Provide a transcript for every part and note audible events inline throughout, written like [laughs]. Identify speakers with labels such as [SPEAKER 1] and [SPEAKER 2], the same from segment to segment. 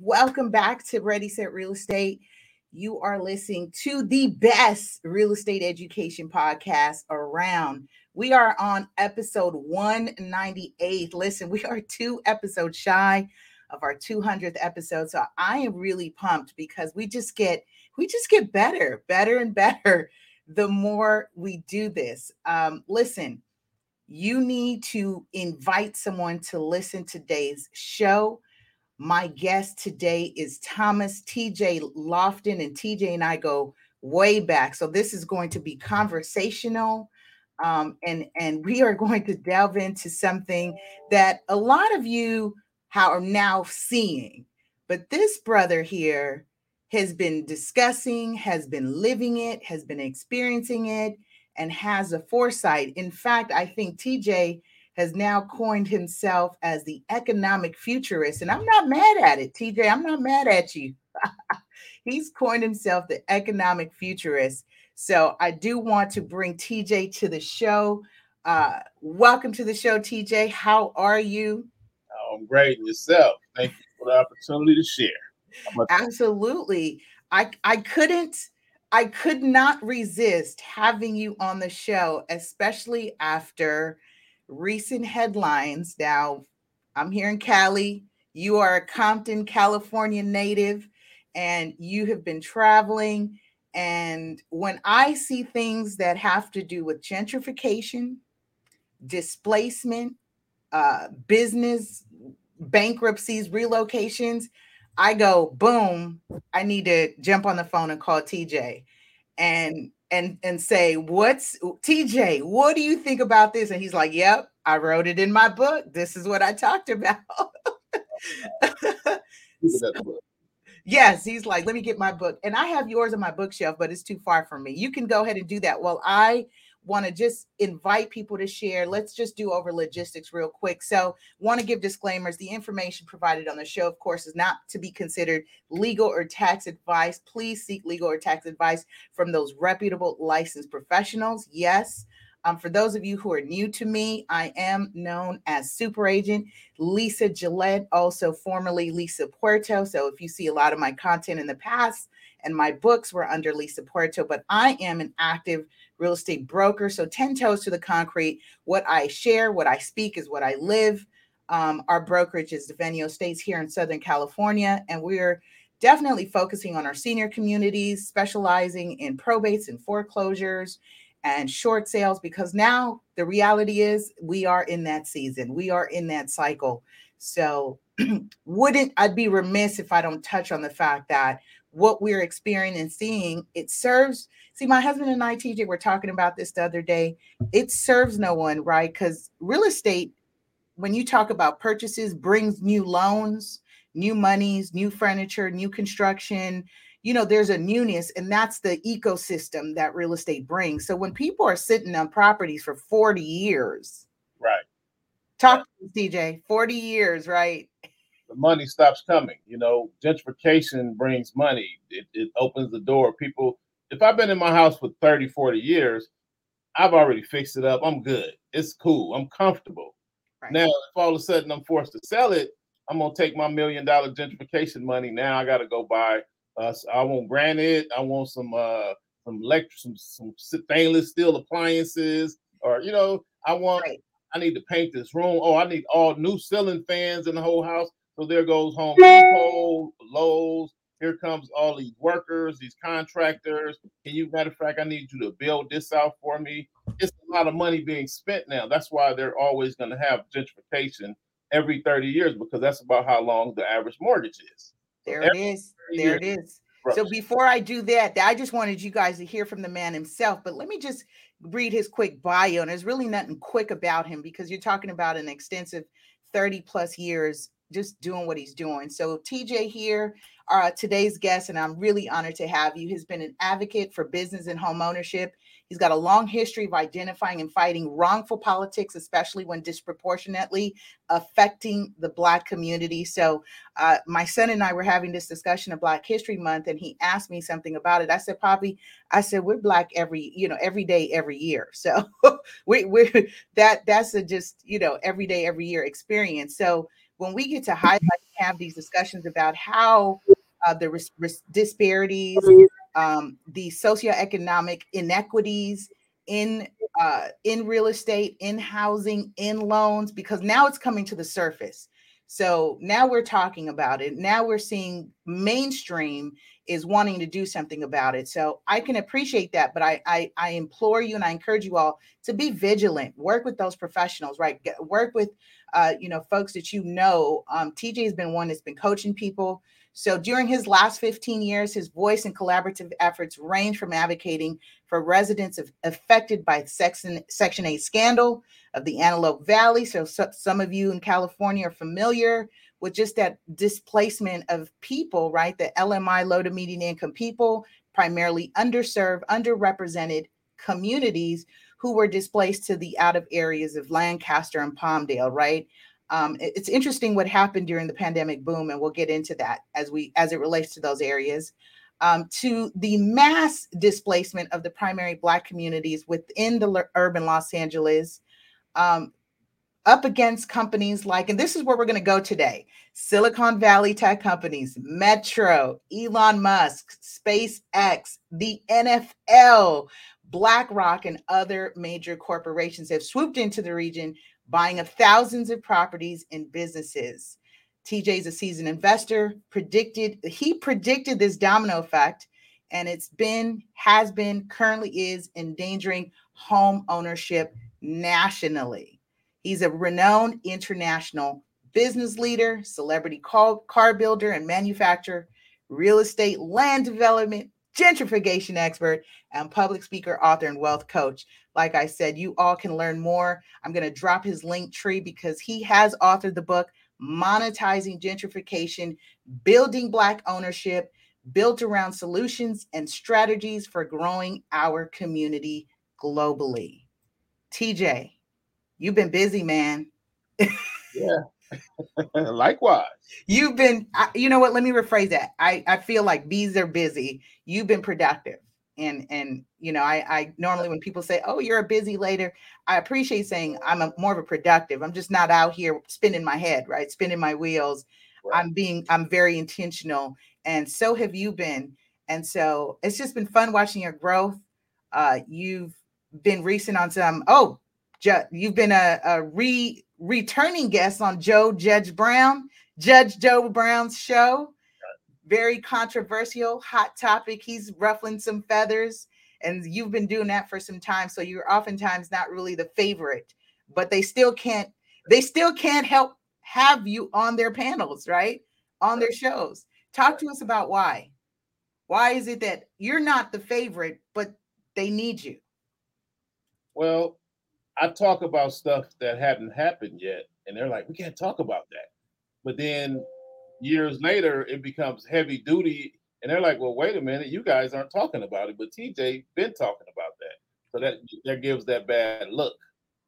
[SPEAKER 1] Welcome back to Ready Set Real Estate. You are listening to the best real estate education podcast around. We are on episode 198. Listen, we are two episodes shy of our 200th episode. So I am really pumped because we just get we just get better, better and better the more we do this. Um, listen, you need to invite someone to listen to today's show. My guest today is Thomas TJ Lofton, and TJ and I go way back. So this is going to be conversational. Um, and and we are [laughs] going to delve into something that a lot of you are now seeing. But this brother here has been discussing, has been living it, has been experiencing it, and has a foresight. In fact, I think TJ has now coined himself as the economic futurist. And I'm not mad at it, TJ. I'm not mad at you. [laughs] He's coined himself the economic futurist. So I do want to bring TJ to the show. Uh, welcome to the show, TJ. How are you?
[SPEAKER 2] I'm great. yourself? Thank you for the opportunity to share.
[SPEAKER 1] Absolutely. I I couldn't I could not resist having you on the show, especially after recent headlines. Now, I'm here in Cali. You are a Compton, California native, and you have been traveling. And when I see things that have to do with gentrification, displacement, uh, business bankruptcies, relocations, I go, boom, I need to jump on the phone and call TJ and and and say, What's TJ? What do you think about this? And he's like, Yep, I wrote it in my book. This is what I talked about. [laughs] yes, he's like, let me get my book. And I have yours on my bookshelf, but it's too far from me. You can go ahead and do that. Well, I want to just invite people to share. Let's just do over logistics real quick. So, want to give disclaimers. The information provided on the show, of course, is not to be considered legal or tax advice. Please seek legal or tax advice from those reputable licensed professionals. Yes. Um, for those of you who are new to me, I am known as Super Agent Lisa Gillette, also formerly Lisa Puerto. So if you see a lot of my content in the past and my books were under Lisa Puerto, but I am an active real estate broker. So 10 toes to the concrete. What I share, what I speak is what I live. Um, our brokerage is Devenio Estates here in Southern California, and we're definitely focusing on our senior communities, specializing in probates and foreclosures and short sales because now the reality is we are in that season, we are in that cycle. So, [clears throat] wouldn't I'd be remiss if I don't touch on the fact that what we're experiencing and seeing, it serves. See, my husband and I, TJ, were talking about this the other day. It serves no one, right? Because real estate, when you talk about purchases, brings new loans, new monies, new furniture, new construction. You know, there's a newness, and that's the ecosystem that real estate brings. So when people are sitting on properties for 40 years,
[SPEAKER 2] right?
[SPEAKER 1] Talk to DJ, 40 years, right?
[SPEAKER 2] The money stops coming. You know, gentrification brings money. It, it opens the door. People, if I've been in my house for 30, 40 years, I've already fixed it up. I'm good. It's cool. I'm comfortable. Right. Now, if all of a sudden I'm forced to sell it, I'm gonna take my million dollar gentrification money. Now I gotta go buy. Uh, I want granite. I want some uh, some electric, some, some stainless steel appliances, or you know, I want. Right. I need to paint this room. Oh, I need all new ceiling fans in the whole house. So there goes Home Depot, Lowe's. Here comes all these workers, these contractors. Can you, matter of fact, I need you to build this out for me. It's a lot of money being spent now. That's why they're always going to have gentrification every 30 years because that's about how long the average mortgage is.
[SPEAKER 1] There every it is. There years. it is. So before I do that, I just wanted you guys to hear from the man himself. But let me just read his quick bio. And there's really nothing quick about him because you're talking about an extensive 30 plus years just doing what he's doing. So TJ here, uh, today's guest, and I'm really honored to have you, He's been an advocate for business and home ownership. He's got a long history of identifying and fighting wrongful politics, especially when disproportionately affecting the Black community. So, uh, my son and I were having this discussion of Black History Month, and he asked me something about it. I said, "Poppy," I said, "We're Black every, you know, every day, every year. [laughs] So, we, we're that that's a just, you know, every day, every year experience." So, when we get to highlight and have these discussions about how uh, the disparities, um, the socioeconomic inequities in uh, in real estate, in housing, in loans, because now it's coming to the surface. So now we're talking about it. Now we're seeing mainstream is wanting to do something about it. So I can appreciate that, but I I, I implore you and I encourage you all to be vigilant. Work with those professionals, right? Get, work with uh, you know folks that you know. Um, TJ has been one that's been coaching people. So during his last 15 years, his voice and collaborative efforts range from advocating for residents of, affected by Section, Section 8 scandal of the Antelope Valley. So, so some of you in California are familiar with just that displacement of people, right? The LMI, low to median income people, primarily underserved, underrepresented communities who were displaced to the out of areas of Lancaster and Palmdale, right? Um, it's interesting what happened during the pandemic boom, and we'll get into that as we as it relates to those areas. Um, to the mass displacement of the primary Black communities within the urban Los Angeles, um, up against companies like, and this is where we're going to go today Silicon Valley tech companies, Metro, Elon Musk, SpaceX, the NFL, BlackRock, and other major corporations have swooped into the region buying of thousands of properties and businesses. TJ is a seasoned investor, predicted he predicted this domino effect and it's been has been currently is endangering home ownership nationally. He's a renowned international business leader, celebrity car, car builder and manufacturer, real estate, land development, gentrification expert, and public speaker, author, and wealth coach. Like I said, you all can learn more. I'm going to drop his Linktree because he has authored the book, Monetizing Gentrification Building Black Ownership, built around solutions and strategies for growing our community globally. TJ, you've been busy, man.
[SPEAKER 2] yeah. [laughs] Likewise.
[SPEAKER 1] You've been, you know what? Let me rephrase that. I, I feel like bees are busy. You've been productive. And, and, you know, I, I normally, when people say, oh, you're a busy later, I appreciate saying I'm a, more of a productive. I'm just not out here spinning my head, right? Spinning my wheels. Right. I'm being, I'm very intentional. And so have you been. And so it's just been fun watching your growth. Uh, you've been recent on some, oh, you've been a, a re returning guest on Joe Judge Brown, Judge Joe Brown's show. Very controversial, hot topic. He's ruffling some feathers, and you've been doing that for some time. So you're oftentimes not really the favorite, but they still can't. They still can't help have you on their panels, right? On their shows. Talk to us about why. Why is it that you're not the favorite, but they need you?
[SPEAKER 2] Well, I talk about stuff that hadn't happened yet, and they're like, we can't talk about that. But then years later, it becomes heavy duty, and they're like, well, wait a minute, you guys aren't talking about it, but TJ been talking about that. So that that gives that bad look.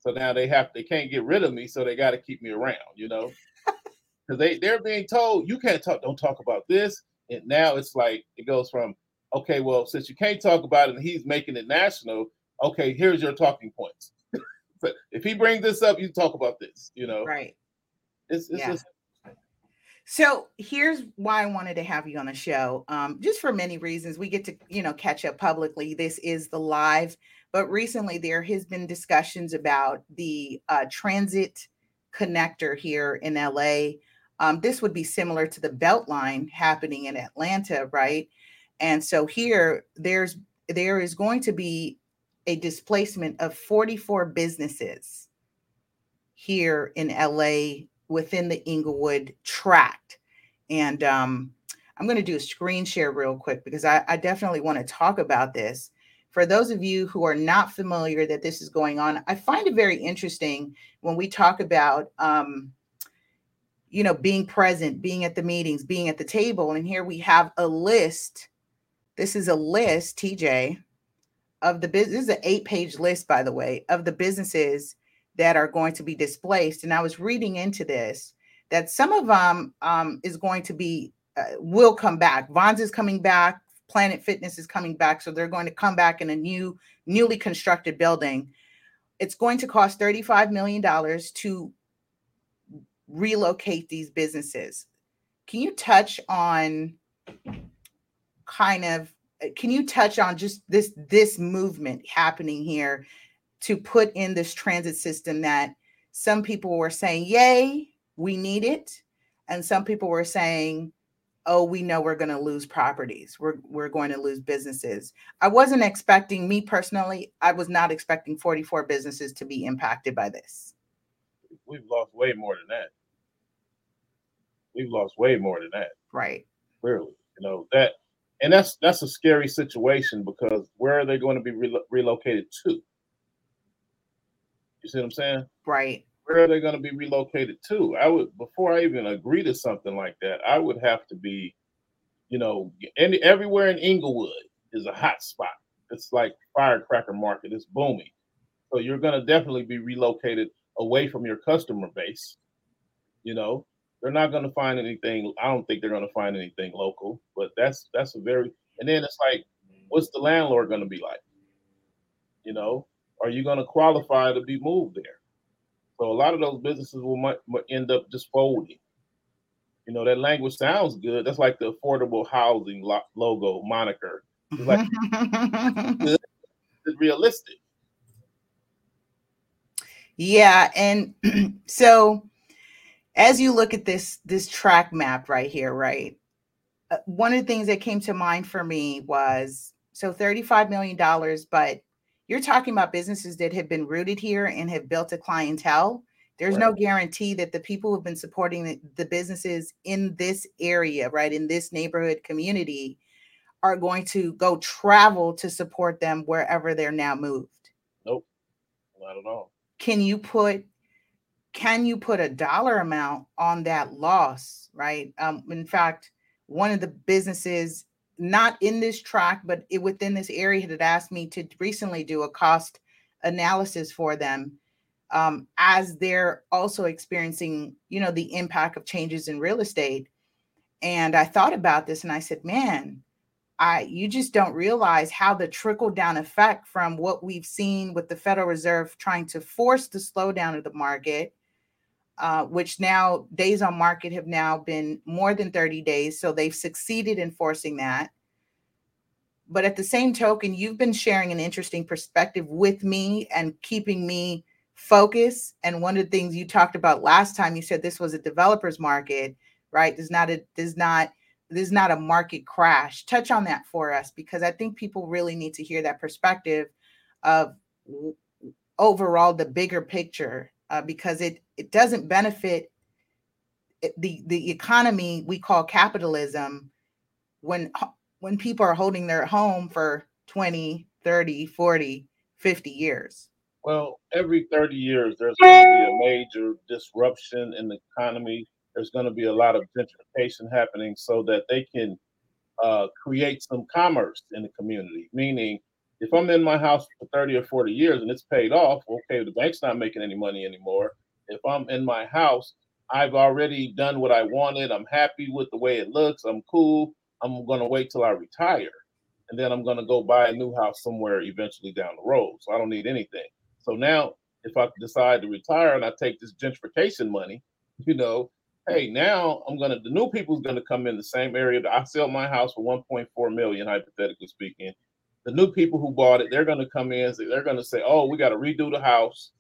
[SPEAKER 2] So now they have they can't get rid of me, so they got to keep me around, you know, [laughs] because they they're being told you can't talk, don't talk about this, and now it's like it goes from okay, well, since you can't talk about it, and he's making it national, okay, here's your talking points if he brings this up, you talk about this, you know.
[SPEAKER 1] Right.
[SPEAKER 2] It's, it's yeah. Just...
[SPEAKER 1] so here's why I wanted to have you on the show. Um, just for many reasons. We get to, you know, catch up publicly. This is the live, but recently there has been discussions about the uh, transit connector here in LA. Um, this would be similar to the Beltline happening in Atlanta, right? And so here there's there is going to be a displacement of 44 businesses here in LA within the Inglewood tract. And um, I'm going to do a screen share real quick because I, I definitely want to talk about this. For those of you who are not familiar that this is going on, I find it very interesting when we talk about, um, you know, being present, being at the meetings, being at the table. And here we have a list. This is a list, TJ, of the business, this is an eight page list, by the way, of the businesses that are going to be displaced. And I was reading into this that some of them um, is going to be, uh, will come back. Vons is coming back. Planet Fitness is coming back. So they're going to come back in a new, newly constructed building. It's going to cost $35 million to relocate these businesses. Can you touch on kind of can you touch on just this this movement happening here to put in this transit system that some people were saying yay we need it and some people were saying oh we know we're going to lose properties. We're we're going to lose businesses. I wasn't expecting me personally i was not expecting 44 businesses to be impacted by this.
[SPEAKER 2] We've lost way more than that. We've lost way more than that.
[SPEAKER 1] Right.
[SPEAKER 2] Clearly you know that and that's that's a scary situation because where are they going to be re- relocated to? You see what I'm saying?
[SPEAKER 1] Right.
[SPEAKER 2] Where are they going to be relocated to? I would before I even agree to something like that, I would have to be, you know, any everywhere in Inglewood is a hot spot. It's like firecracker market. It's booming. So you're going to definitely be relocated away from your customer base. You know, they're not going to find anything. I don't think they're going to find anything local. But that's that's a very and then it's like, what's the landlord going to be like? You know, are you going to qualify to be moved there? So a lot of those businesses will might, might end up just folding. You know, that language sounds good. That's like the affordable housing lo- logo moniker. It's like [laughs] it's realistic.
[SPEAKER 1] Yeah, and [clears throat] so as you look at this this track map right here, right? Uh, one of the things that came to mind for me was so 35 million dollars, but you're talking about businesses that have been rooted here and have built a clientele. There's right. no guarantee that the people who've been supporting the, the businesses in this area, right, in this neighborhood community, are going to go travel to support them wherever they're now moved.
[SPEAKER 2] Nope, not at all.
[SPEAKER 1] Can you put can you put a dollar amount on that loss right? Um, in fact one of the businesses not in this track but it, within this area had asked me to recently do a cost analysis for them um, as they're also experiencing you know the impact of changes in real estate. And i thought about this and i said man I you just don't realize how the trickle down effect from what we've seen with the Federal Reserve trying to force the slowdown of the market uh, which now days on market have now been more than 30 days. So they've succeeded in forcing that. But at the same token, you've been sharing an interesting perspective with me and keeping me focused. And one of the things you talked about last time, you said this was a developer's market, right? There's not a there's not there's not a market crash. Touch on that for us because I think people really need to hear that perspective of overall the bigger picture uh, because it it doesn't benefit the the economy we call capitalism when when people are holding their home for 20 30 40 50 years.
[SPEAKER 2] Well every 30 years there's going to be a major disruption in the economy. There's going to be a lot of gentrification happening so that they can uh, create some commerce in the community meaning if I'm in my house for 30 or 40 years and it's paid off, okay, the bank's not making any money anymore. If I'm in my house, I've already done what I wanted. I'm happy with the way it looks. I'm cool. I'm going to wait till I retire. And then I'm going to go buy a new house somewhere eventually down the road. So I don't need anything. So now, if I decide to retire and I take this gentrification money, [laughs] you know, hey, now I'm going to, the new people's going to come in the same area. I sell my house for 1.4 million, hypothetically speaking the new people who bought it, they're going to come in. They're going to say, "Oh, we got to redo the house."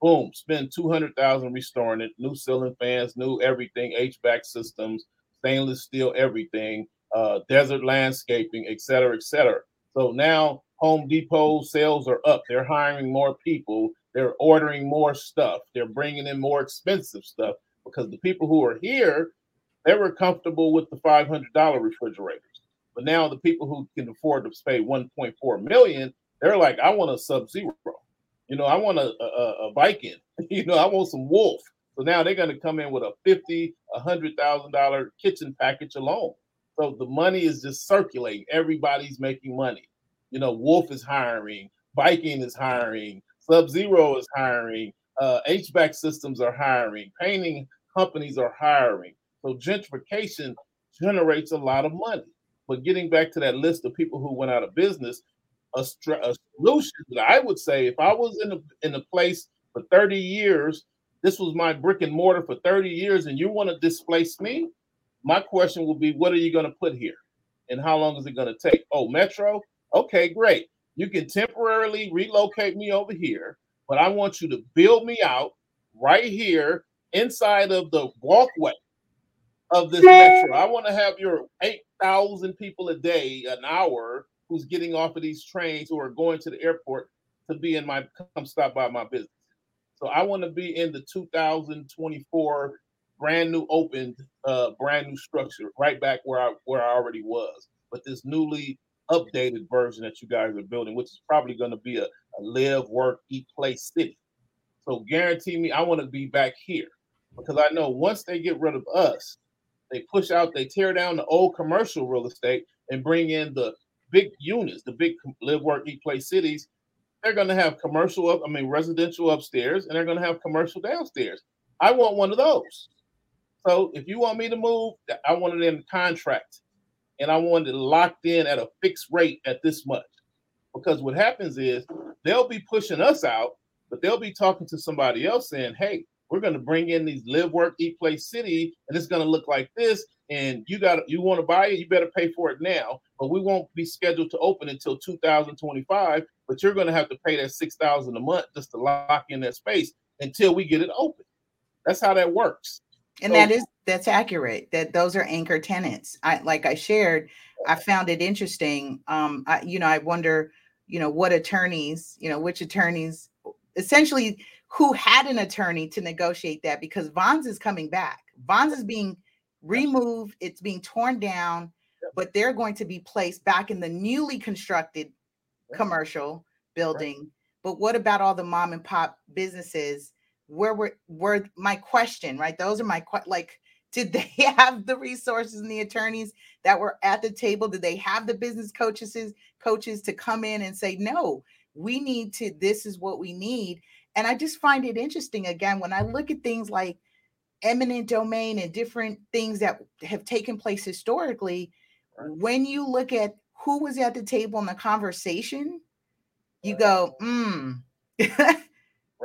[SPEAKER 2] Boom! Spend two hundred thousand restoring it. New ceiling fans, new everything, HVAC systems, stainless steel, everything, uh, desert landscaping, et cetera, et cetera. So now Home Depot sales are up. They're hiring more people. They're ordering more stuff. They're bringing in more expensive stuff because the people who are here, they were comfortable with the five hundred dollar refrigerator. But now the people who can afford to pay 1.4 million, they're like, I want a Sub Zero. You know, I want a, a, a Viking. [laughs] you know, I want some Wolf. So now they're going to come in with a fifty, a hundred thousand dollar kitchen package alone. So the money is just circulating. Everybody's making money. You know, Wolf is hiring, Viking is hiring, Sub Zero is hiring, uh, HVAC systems are hiring, painting companies are hiring. So gentrification generates a lot of money. But getting back to that list of people who went out of business, a, a solution that I would say, if I was in a in a place for 30 years This was my brick and mortar for 30 years, and you want to displace me? My question will be, what are you going to put here? And how long is it going to take? Oh, Metro? Okay, great. You can temporarily relocate me over here, but I want you to build me out right here inside of the walkway of this metro. I want to have your 8,000 people a day, an hour, who's getting off of these trains who are going to the airport to be in my come stop by my business. So I want to be in the 2024 brand new opened, uh, brand new structure, right back where I where I already was. But this newly updated version that you guys are building, which is probably going to be a, a live, work, eat, play city. So guarantee me, I want to be back here because I know once they get rid of us, they push out, they tear down the old commercial real estate and bring in the big units, the big live, work, eat, play cities. They're going to have commercial up, I mean, residential upstairs, and they're going to have commercial downstairs. I want one of those. So if you want me to move, I want it in contract, and I want it locked in at a fixed rate at this much. Because what happens is they'll be pushing us out, but they'll be talking to somebody else saying, "Hey, we're going to bring in these live, work, eat, play city, and it's going to look like this. And you got you want to buy it, you better pay for it now. But we won't be scheduled to open until 2025. But you're going to have to pay that six thousand a month just to lock in that space until we get it open. That's how that works.
[SPEAKER 1] And so, that is that's accurate. That those are anchor tenants. I like I shared. I found it interesting. Um, I, you know, I wonder, you know, what attorneys, you know, which attorneys essentially who had an attorney to negotiate that because Vons is coming back. Vons is being removed, it's being torn down, but they're going to be placed back in the newly constructed commercial building. But what about all the mom and pop businesses? Where were were my question, right? Those are my like [laughs] did they have the resources and the attorneys that were at the table? Did they have the business coaches coaches to come in and say, no, we need to, this is what we need. And I just find it interesting again when I look at things like eminent domain and different things that have taken place historically. When you look at who was at the table in the conversation, you go, hmm. [laughs] right.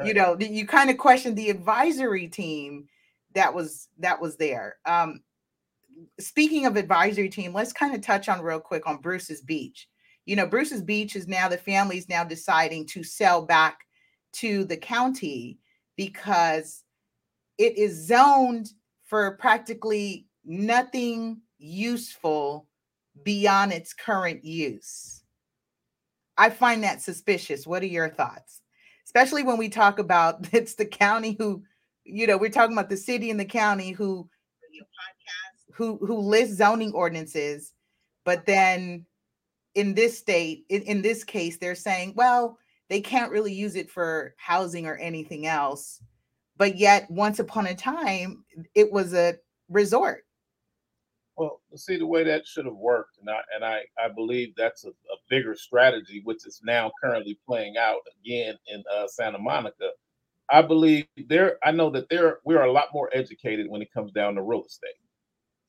[SPEAKER 1] you know, you kind of question the advisory team that was that was there. Um, speaking of advisory team, let's kind of touch on real quick on Bruce's Beach. You know, Bruce's Beach is now the family's now deciding to sell back to the county because it is zoned for practically nothing useful beyond its current use. I find that suspicious. What are your thoughts? Especially when we talk about [laughs] it's the county who, you know, we're talking about the city and the county who who who lists zoning ordinances, but then in this state, in, in this case, they're saying, well, they can't really use it for housing or anything else. But yet, once upon a time, it was a resort.
[SPEAKER 2] Well, see the way that should have worked, and I and I, I believe that's a, a bigger strategy, which is now currently playing out again in uh, Santa Monica. I believe there. I know that there we are a lot more educated when it comes down to real estate.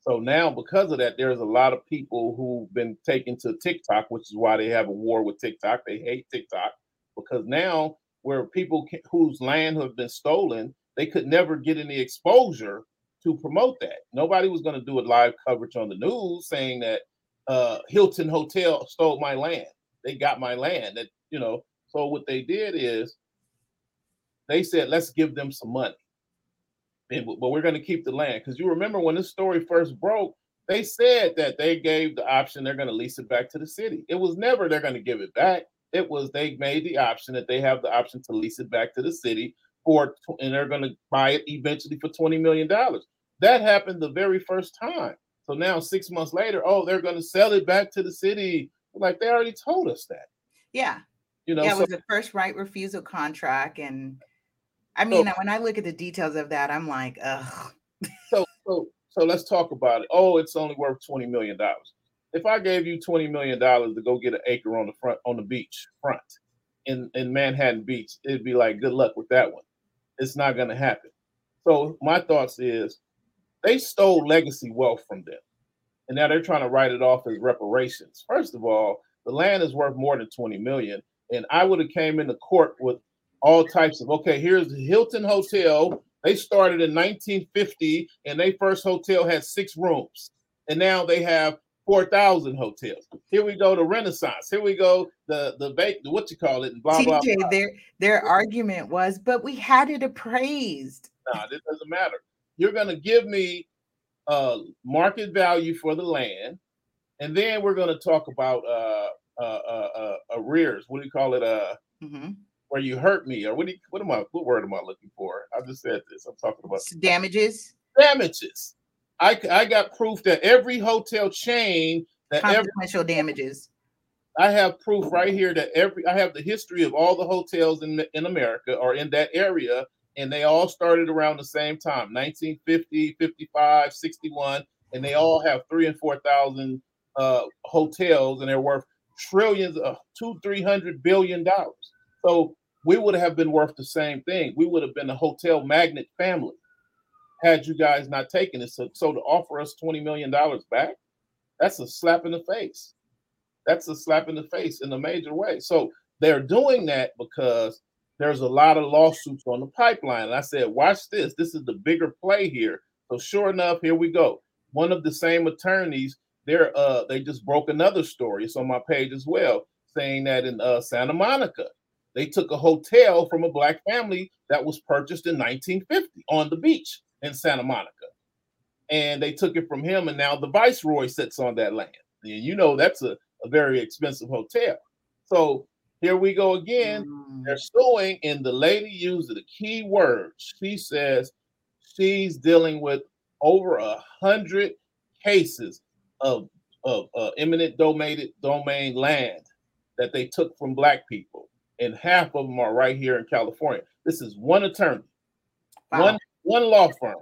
[SPEAKER 2] So now, because of that, there's a lot of people who've been taken to TikTok, which is why they have a war with TikTok. They hate TikTok because now where people can, whose land have been stolen, they could never get any exposure to promote that. Nobody was going to do a live coverage on the news saying that uh, Hilton Hotel stole my land. They got my land. That you know. So what they did is they said, let's give them some money, and, but we're going to keep the land because you remember when this story first broke. They said that they gave the option they're going to lease it back to the city. It was never they're going to give it back. It was they made the option that they have the option to lease it back to the city for, and they're going to buy it eventually for twenty million dollars. That happened the very first time. So now six months later, oh, they're going to sell it back to the city. Like they already told us that.
[SPEAKER 1] Yeah. You know, yeah, it so, was the first right refusal contract, and I mean, so, when I look at the details of that, I'm like, ugh.
[SPEAKER 2] so, so, so let's talk about it. Oh, it's only worth twenty million dollars if I gave you twenty million dollars to go get an acre on the front on the beach front in in Manhattan Beach, it'd be like good luck with that one. It's not going to happen. So my thoughts is they stole legacy wealth from them, and now they're trying to write it off as reparations. First of all, the land is worth more than twenty million, and I would have came into court with all types of okay. Here's the Hilton Hotel They started in 1950 and they first hotel had six rooms. And now they have 4,000 hotels. Here we go to Renaissance. Here we go the the bake what you call it and blah
[SPEAKER 1] TJ,
[SPEAKER 2] blah. blah.
[SPEAKER 1] Their their argument was, but we had it appraised.
[SPEAKER 2] No, it doesn't matter. You're going to give me uh market value for the land, and then we're going to talk about uh, uh uh uh arrears. What do you call it? Uh, mm-hmm. where you hurt me, or what? Do you, what am I? What word am I looking for? I just said this. I'm talking about
[SPEAKER 1] damages.
[SPEAKER 2] Damages. I, I got proof that every hotel chain that
[SPEAKER 1] consequential every, damages.
[SPEAKER 2] I have proof right here that every I have the history of all the hotels in in America or in that area, and they all started around the same time 1950, 55, 61, and they all have three and four thousand uh, hotels, and they're worth trillions of two, three hundred billion dollars. So we would have been worth the same thing. We would have been a hotel magnet family had you guys not taken it. So, so to offer us $20 million back, that's a slap in the face. That's a slap in the face in a major way. So they're doing that because there's a lot of lawsuits on the pipeline. And I said, watch this. This is the bigger play here. So sure enough, here we go. One of the same attorneys, they're uh they just broke another story. It's on my page as well, saying that in uh, Santa Monica, they took a hotel from a black family that was purchased in 1950 on the beach in Santa Monica. And they took it from him, and now the viceroy sits on that land. And you know that's a, a very expensive hotel. So here we go again. Mm. They're suing, and the lady used the key words. She says she's dealing with over a hundred cases of of uh, eminent domain domain land that they took from black people, and half of them are right here in California. This is one attorney, wow. one one law firm,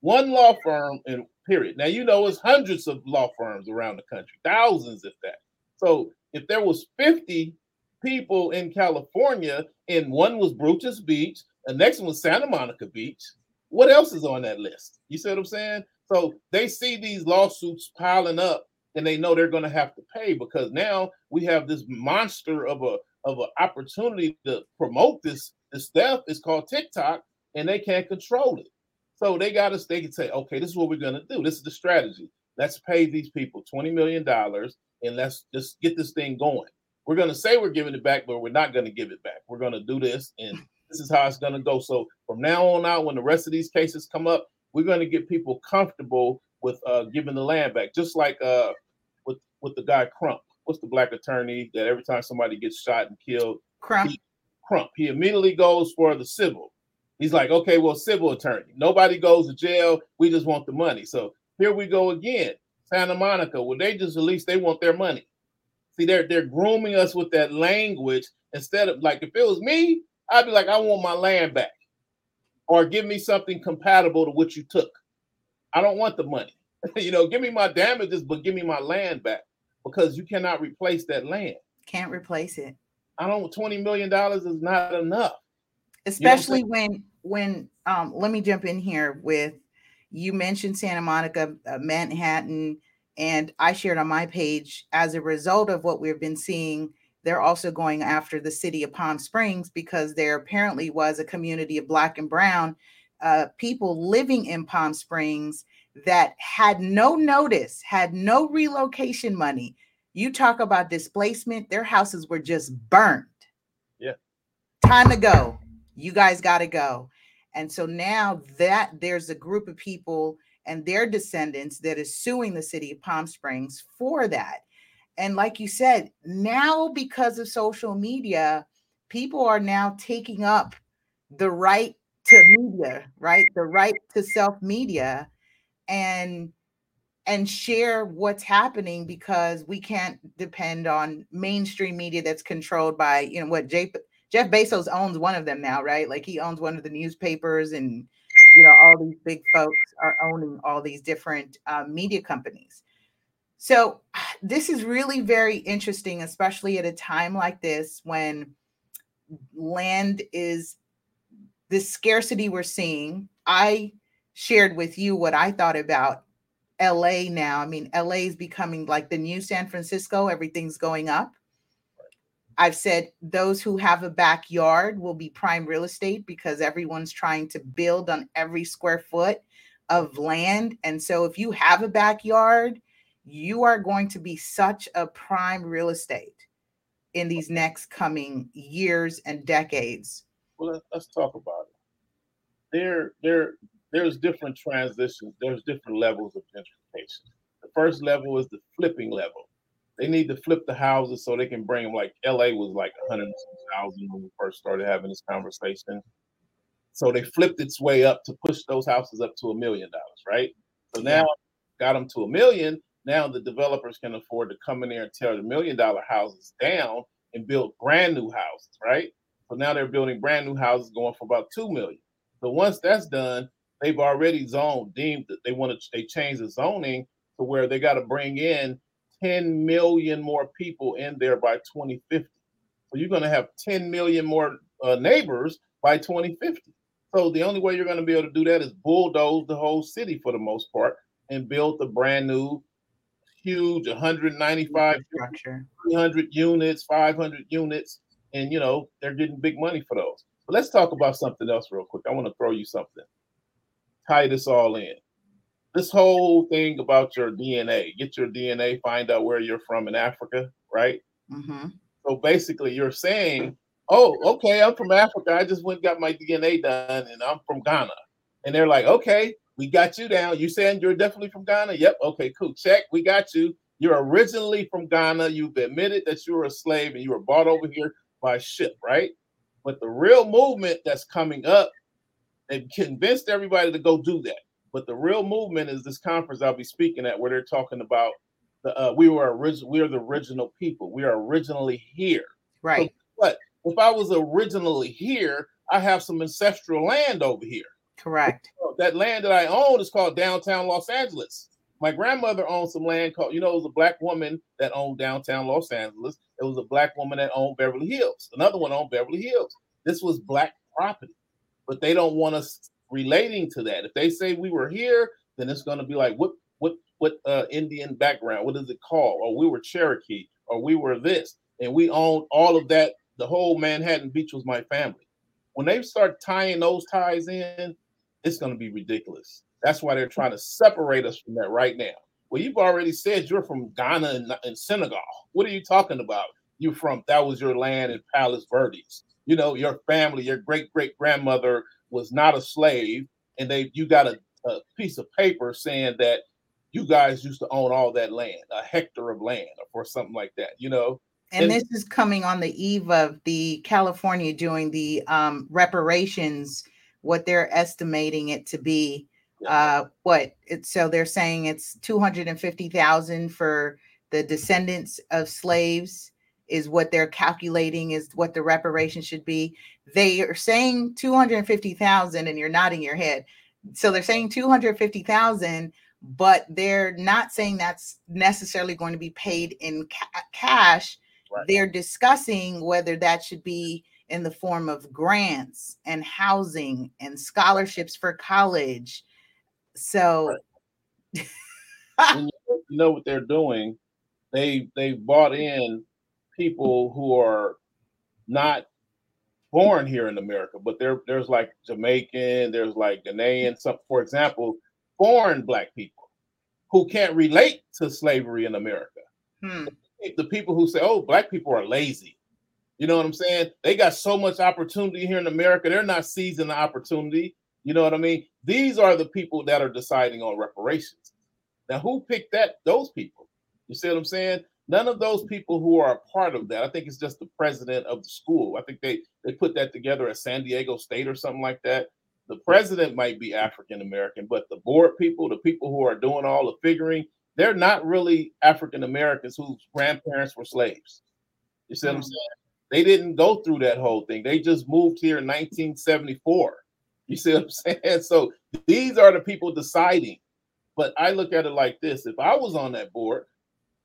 [SPEAKER 2] one law firm, and period. Now you know it's hundreds of law firms around the country, thousands if that. So if there was 50 people in California and one was Bruce's Beach, the next one was Santa Monica Beach, what else is on that list? You see what I'm saying? So they see these lawsuits piling up and they know they're going to have to pay because now we have this monster of a of an opportunity to promote this this stuff. It's called TikTok, and they can't control it. So they got us, they can say, okay, this is what we're going to do. This is the strategy. Let's pay these people $20 million and let's just get this thing going. We're going to say we're giving it back, but we're not going to give it back. We're going to do this, and this is how it's going to go. So from now on out, when the rest of these cases come up, we're going to get people comfortable with uh, giving the land back, just like uh, with with the guy Crump. What's the black attorney that every time somebody gets shot and killed,
[SPEAKER 1] Crump.
[SPEAKER 2] He, Crump. He immediately goes for the civil. He's like, okay, well, civil attorney. Nobody goes to jail. We just want the money. So here we go again. Santa Monica. Well, they just at least they want their money. See, they're they're grooming us with that language instead of like if it was me, I'd be like, I want my land back. Or give me something compatible to what you took. I don't want the money. [laughs] you know, give me my damages, but give me my land back because you cannot replace that land.
[SPEAKER 1] Can't replace it.
[SPEAKER 2] I don't. Twenty million dollars is not enough
[SPEAKER 1] especially when when um let me jump in here with you mentioned Santa Monica, uh, Manhattan, and I shared on my page as a result of what we've been seeing. They're also going after the city of Palm Springs because there apparently was a community of Black and Brown uh, people living in Palm Springs that had no notice, had no relocation money. You talk about displacement, their houses were just burned.
[SPEAKER 2] Yeah.
[SPEAKER 1] Time to go you guys got to go. And so now that there's a group of people and their descendants that is suing the city of Palm Springs for that. And like you said, now because of social media, people are now taking up the right to media, right? The right to self media and and share what's happening because we can't depend on mainstream media that's controlled by, you know, what J- Jeff Bezos owns one of them now, right? Like he owns one of the newspapers, and you know all these big folks are owning all these different uh, media companies. So [sighs] this is really very interesting, especially at a time like this when land is the scarcity we're seeing. I shared with you what I thought about LA now. I mean, LA is becoming like the new San Francisco, everything's going up. I've said those who have a backyard will be prime real estate because everyone's trying to build on every square foot of land. And so if you have a backyard, you are going to be such a prime real estate in these next coming years and decades.
[SPEAKER 2] Well, let's talk about it. There, there, there's different transitions. There's different levels of gentrification. The first level is the flipping level. They need to flip the houses so they can bring them. Like LA was like 100,000 when we first started having this conversation. So they flipped its way up to push those houses up to a million dollars, right? So now yeah. got them to a million. Now the developers can afford to come in there and tear the million dollar houses down and build brand new houses, right? So now they're building brand new houses going for about two million. So once that's done, they've already zoned, deemed that they want to they change the zoning to where they got to bring in 10 million more people in there by 2050. So you're going to have 10 million more uh, neighbors by 2050. So the only way you're going to be able to do that is bulldoze the whole city for the most part and build a brand new, huge 195 structure, 300 units, 500 units, and you know they're getting big money for those. But let's talk about something else real quick. I want to throw you something. Tie this all in. This whole thing about your DNA, get your DNA, find out where you're from in Africa, right? Mm-hmm. So basically, you're saying oh, okay, I'm from Africa. I just went got my DNA done and I'm from Ghana. And they're like, okay, we got you down. You saying you're definitely from Ghana? Yep. Okay, cool. Check. We got you. You're originally from Ghana. You've admitted that you were a slave and you were brought over here by ship, right? But the real movement that's coming up, they've convinced everybody to go do that. But the real movement is this conference I'll be speaking at, where they're talking about the uh, we were original, we are the original people. We are originally here.
[SPEAKER 1] Right. So
[SPEAKER 2] what? if I was originally here, I have some ancestral land over here.
[SPEAKER 1] Correct.
[SPEAKER 2] That land that I own is called downtown Los Angeles. My grandmother owned some land called, you know, it was a black woman that owned downtown Los Angeles. It was a black woman that owned Beverly Hills. Another one owned Beverly Hills. This was black property, but they don't want us relating to that. If they say we were here, then it's going to be like, what, what, what uh, Indian background? What is it called? Or we were Cherokee, or we were this, and we own all of that the whole Manhattan Beach was my family. When they start tying those ties in, it's going to be ridiculous. That's why they're trying to separate us from that right now. Well, you've already said you're from Ghana and, and Senegal. What are you talking about? You from that was your land in Palos Verdes. You know, your family, your great great grandmother was not a slave, and they you got a, a piece of paper saying that you guys used to own all that land, a hectare of land, or something like that. You know,
[SPEAKER 1] and this is coming on the eve of the California doing the um, reparations, what they're estimating it to be. Uh, what it's so they're saying it's 250,000 for the descendants of slaves is what they're calculating is what the reparation should be. They are saying 250,000 and you're nodding your head. So they're saying 250,000 but they're not saying that's necessarily going to be paid in ca- cash Right. They're discussing whether that should be in the form of grants and housing and scholarships for college. So
[SPEAKER 2] right. you know what they're doing. They they bought in people who are not born here in America, but there there's like Jamaican, there's like Ghanaian, some for example, foreign black people who can't relate to slavery in America. Hmm the people who say, "Oh, black people are lazy." You know what I'm saying? They got so much opportunity here in America. They're not seizing the opportunity. You know what I mean? These are the people that are deciding on reparations. Now, who picked that? Those people. You see what I'm saying? None of those people who are a part of that. I think it's just the president of the school. I think they they put that together at San Diego State or something like that. The president might be African American, but the board people, the people who are doing all the figuring, they're not really African Americans whose grandparents were slaves. You see mm-hmm. what I'm mm. saying? They didn't go through that whole thing. They just moved here in 1974. You see what I'm [laughs] saying? So these are the people deciding. But I look at it like this: if I was on that board,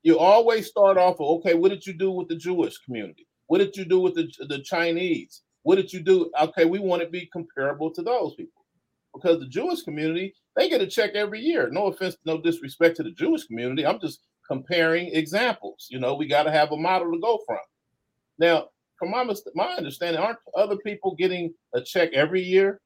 [SPEAKER 2] you always start off with, okay, what did you do with the Jewish community? What did you do with the, the Chinese? What did you do? Okay, we want to be comparable to those people because the Jewish community they get a check every year. No offense, no disrespect to the Jewish community. I'm just comparing examples. You know, we got to have a model to go from. Now, from my my understanding, aren't other people getting a check every year?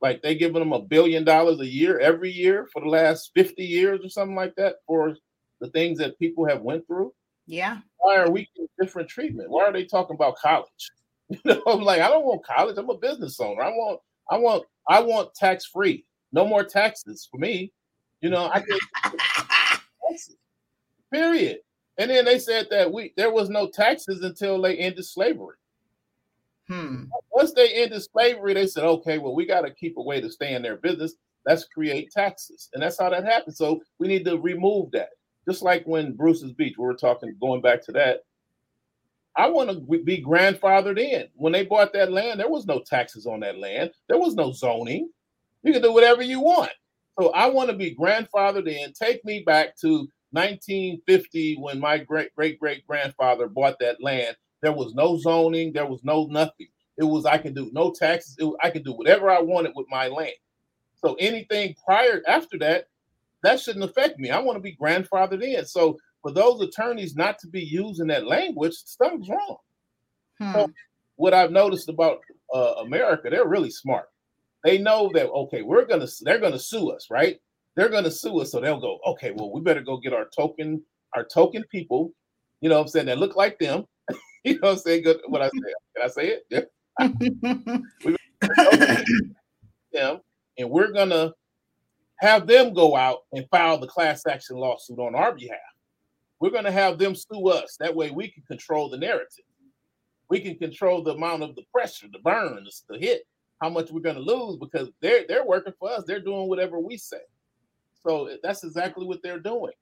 [SPEAKER 2] Like they giving them a billion dollars a year every year for the last 50 years or something like that for the things that people have went through?
[SPEAKER 1] Yeah.
[SPEAKER 2] Why are we getting different treatment? Why are they talking about college? [laughs] You know, I'm like, I don't want college. I'm a business owner. I want, I want, I want tax free. No more taxes for me. You know, I get [laughs] period. And then they said that we there was no taxes until they ended slavery.
[SPEAKER 1] Hmm.
[SPEAKER 2] Once they ended slavery, they said, okay, well, we got to keep a way to stay in their business. Let's create taxes. And that's how that happened. So we need to remove that. Just like when Bruce's Beach, we were talking, going back to that. I want to be grandfathered in. When they bought that land, there was no taxes on that land. There was no zoning. You can do whatever you want. So I want to be grandfathered in. Take me back to 1950 when my great great great grandfather bought that land. There was no zoning. There was no nothing. It was I can do no taxes. It, I can do whatever I wanted with my land. So anything prior after that, that shouldn't affect me. I want to be grandfathered in. So for those attorneys not to be using that language, something's wrong. Hmm. So what I've noticed about uh, America, they're really smart. They know that okay, we're gonna they're gonna sue us, right? They're gonna sue us, so they'll go, okay, well, we better go get our token, our token people, you know what I'm saying, that look like them. [laughs] you know what I'm saying? Good what I say. Can I say it? Yeah. [laughs] we [laughs] them, and we're gonna have them go out and file the class action lawsuit on our behalf. We're going to have them sue us. That way we can control the narrative. We can control the amount of the pressure, the burn, the hit, how much we're going to lose because they're they're working for us. They're doing whatever we say. So eh, that's exactly what they're doing.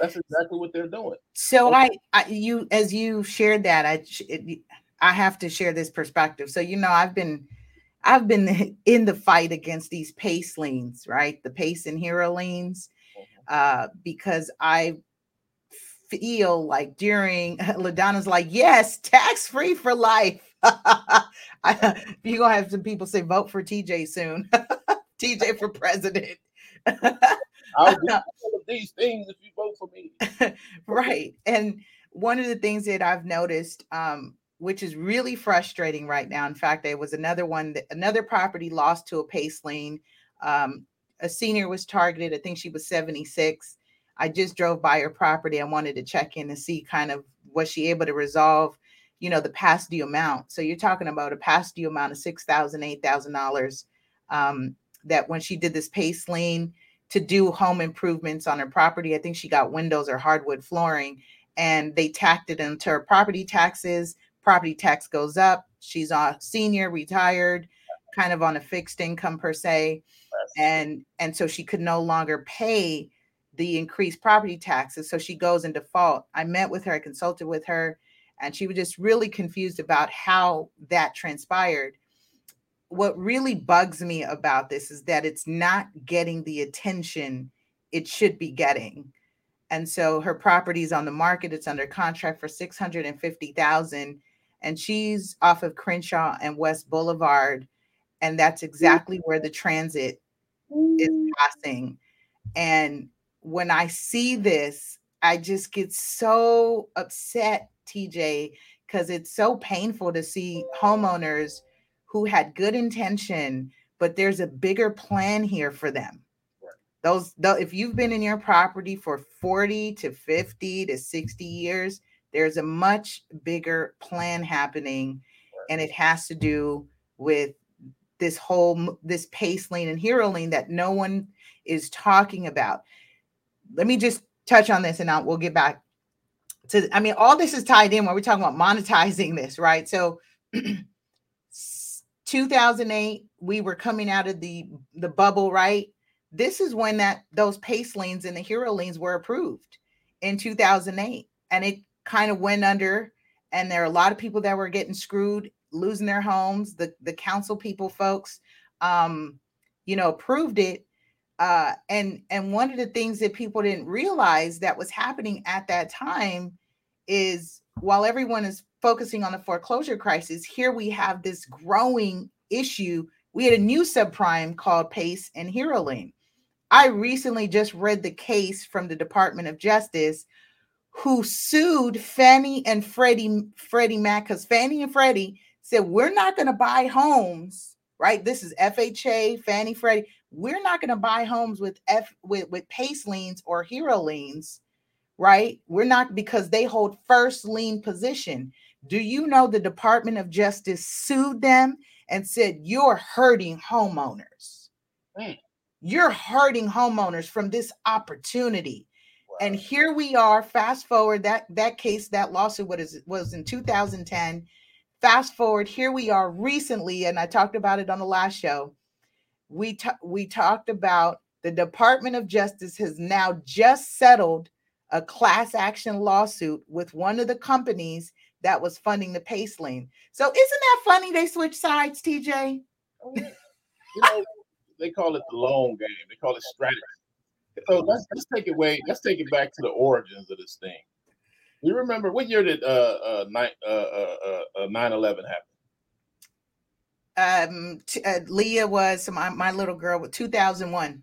[SPEAKER 2] That's exactly what they're doing.
[SPEAKER 1] So okay. I, I, you, as you shared that, I, it, I have to share this perspective. So you know, I've been, I've been [laughs] in the fight against these pace liens, right? The pace and hero liens, mm-hmm. uh, because I feel like during [laughs] Ladonna's like, yes, tax free for life. [laughs] You're gonna have some people say vote for TJ soon. TJ for president.
[SPEAKER 2] I'll do all of these things if you vote for me.
[SPEAKER 1] right. And one of the things that I've noticed, um, which is really frustrating right now. In fact, there was another one that another property lost to a pace lien. Um, a senior was targeted. I think she was 76 I just drove by her property. I wanted to check in to see kind of was she able to resolve, you know, the past due amount. So you're talking about a past due amount of six thousand, eight thousand dollars. Um, that when she did this pace lien to do home improvements on her property, I think she got windows or hardwood flooring, and they tacked it into her property taxes. Property tax goes up. She's a senior, retired, kind of on a fixed income per se, and and so she could no longer pay the increased property taxes. So she goes in default. I met with her, I consulted with her, and she was just really confused about how that transpired. What really bugs me about this is that it's not getting the attention it should be getting. And so her property is on the market, it's under contract for 650,000 and she's off of Crenshaw and West Boulevard and that's exactly where the transit is mm. passing. And when I see this, I just get so upset, TJ, because it's so painful to see homeowners who had good intention, but there's a bigger plan here for them. Those, though, if you've been in your property for 40 to 50 to 60 years, there's a much bigger plan happening, and it has to do with this whole this pace lien and hero lien that no one is talking about let me just touch on this and I'll, we'll get back to I mean all this is tied in when we're talking about monetizing this, right? So [clears throat] 2008 we were coming out of the the bubble, right? This is when that those pace liens and the hero liens were approved in 2008 and it kind of went under and there are a lot of people that were getting screwed, losing their homes. The the council people folks um you know approved it uh, and and one of the things that people didn't realize that was happening at that time is while everyone is focusing on the foreclosure crisis, here we have this growing issue. We had a new subprime called PACE and HeroLink. I recently just read the case from the Department of Justice, who sued Fannie and Freddie Freddie Mac because Fannie and Freddie said we're not going to buy homes. Right, this is FHA, Fannie, Freddie. We're not going to buy homes with F with with PACE liens or HERO liens, right? We're not because they hold first lien position. Do you know the Department of Justice sued them and said you're hurting homeowners? Mm. You're hurting homeowners from this opportunity. And here we are. Fast forward that that case, that lawsuit, what is was in 2010. Fast forward, here we are recently, and I talked about it on the last show. We t- we talked about the Department of Justice has now just settled a class action lawsuit with one of the companies that was funding the pace lien. So isn't that funny? They switch sides, TJ.
[SPEAKER 2] you know, they call it the long game. They call it strategy. So let's let's take it way. Let's take it back to the origins of this thing. You remember what year did uh uh nine uh uh uh, uh nine eleven
[SPEAKER 1] happen? Um, t- uh, Leah was my my little girl with two thousand one.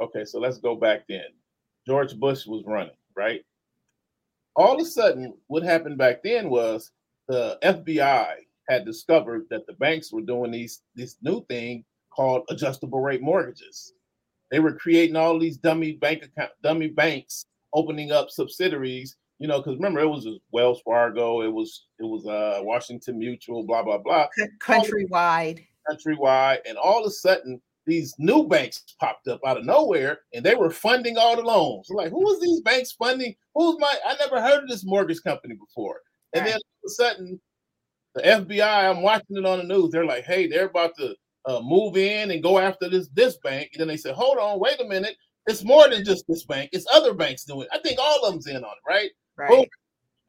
[SPEAKER 2] Okay, so let's go back then. George Bush was running, right? All of a sudden, what happened back then was the FBI had discovered that the banks were doing these this new thing called adjustable rate mortgages. They were creating all these dummy bank account, dummy banks, opening up subsidiaries. You know, because remember it was Wells Fargo, it was it was uh Washington Mutual, blah blah blah,
[SPEAKER 1] countrywide,
[SPEAKER 2] countrywide, and all of a sudden these new banks popped up out of nowhere, and they were funding all the loans. Like, who was these banks funding? Who's my? I never heard of this mortgage company before. And right. then all of a sudden, the FBI, I'm watching it on the news. They're like, hey, they're about to uh, move in and go after this this bank. And then they said, hold on, wait a minute. It's more than just this bank. It's other banks doing it. I think all of them's in on it, right?
[SPEAKER 1] Right. Boom.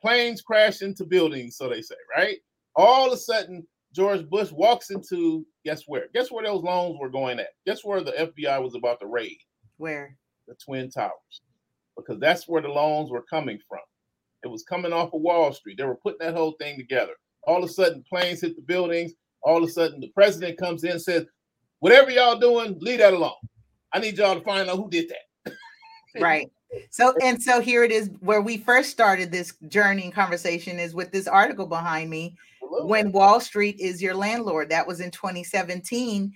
[SPEAKER 2] Planes crash into buildings, so they say, right? All of a sudden, George Bush walks into guess where? Guess where those loans were going at? Guess where the FBI was about to raid?
[SPEAKER 1] Where?
[SPEAKER 2] The Twin Towers. Because that's where the loans were coming from. It was coming off of Wall Street. They were putting that whole thing together. All of a sudden, planes hit the buildings all of a sudden the president comes in and says, whatever y'all doing, leave that alone. I need y'all to find out who did that. [laughs]
[SPEAKER 1] right. So and so here it is where we first started this journey and conversation is with this article behind me. When Wall Street is your landlord. That was in 2017.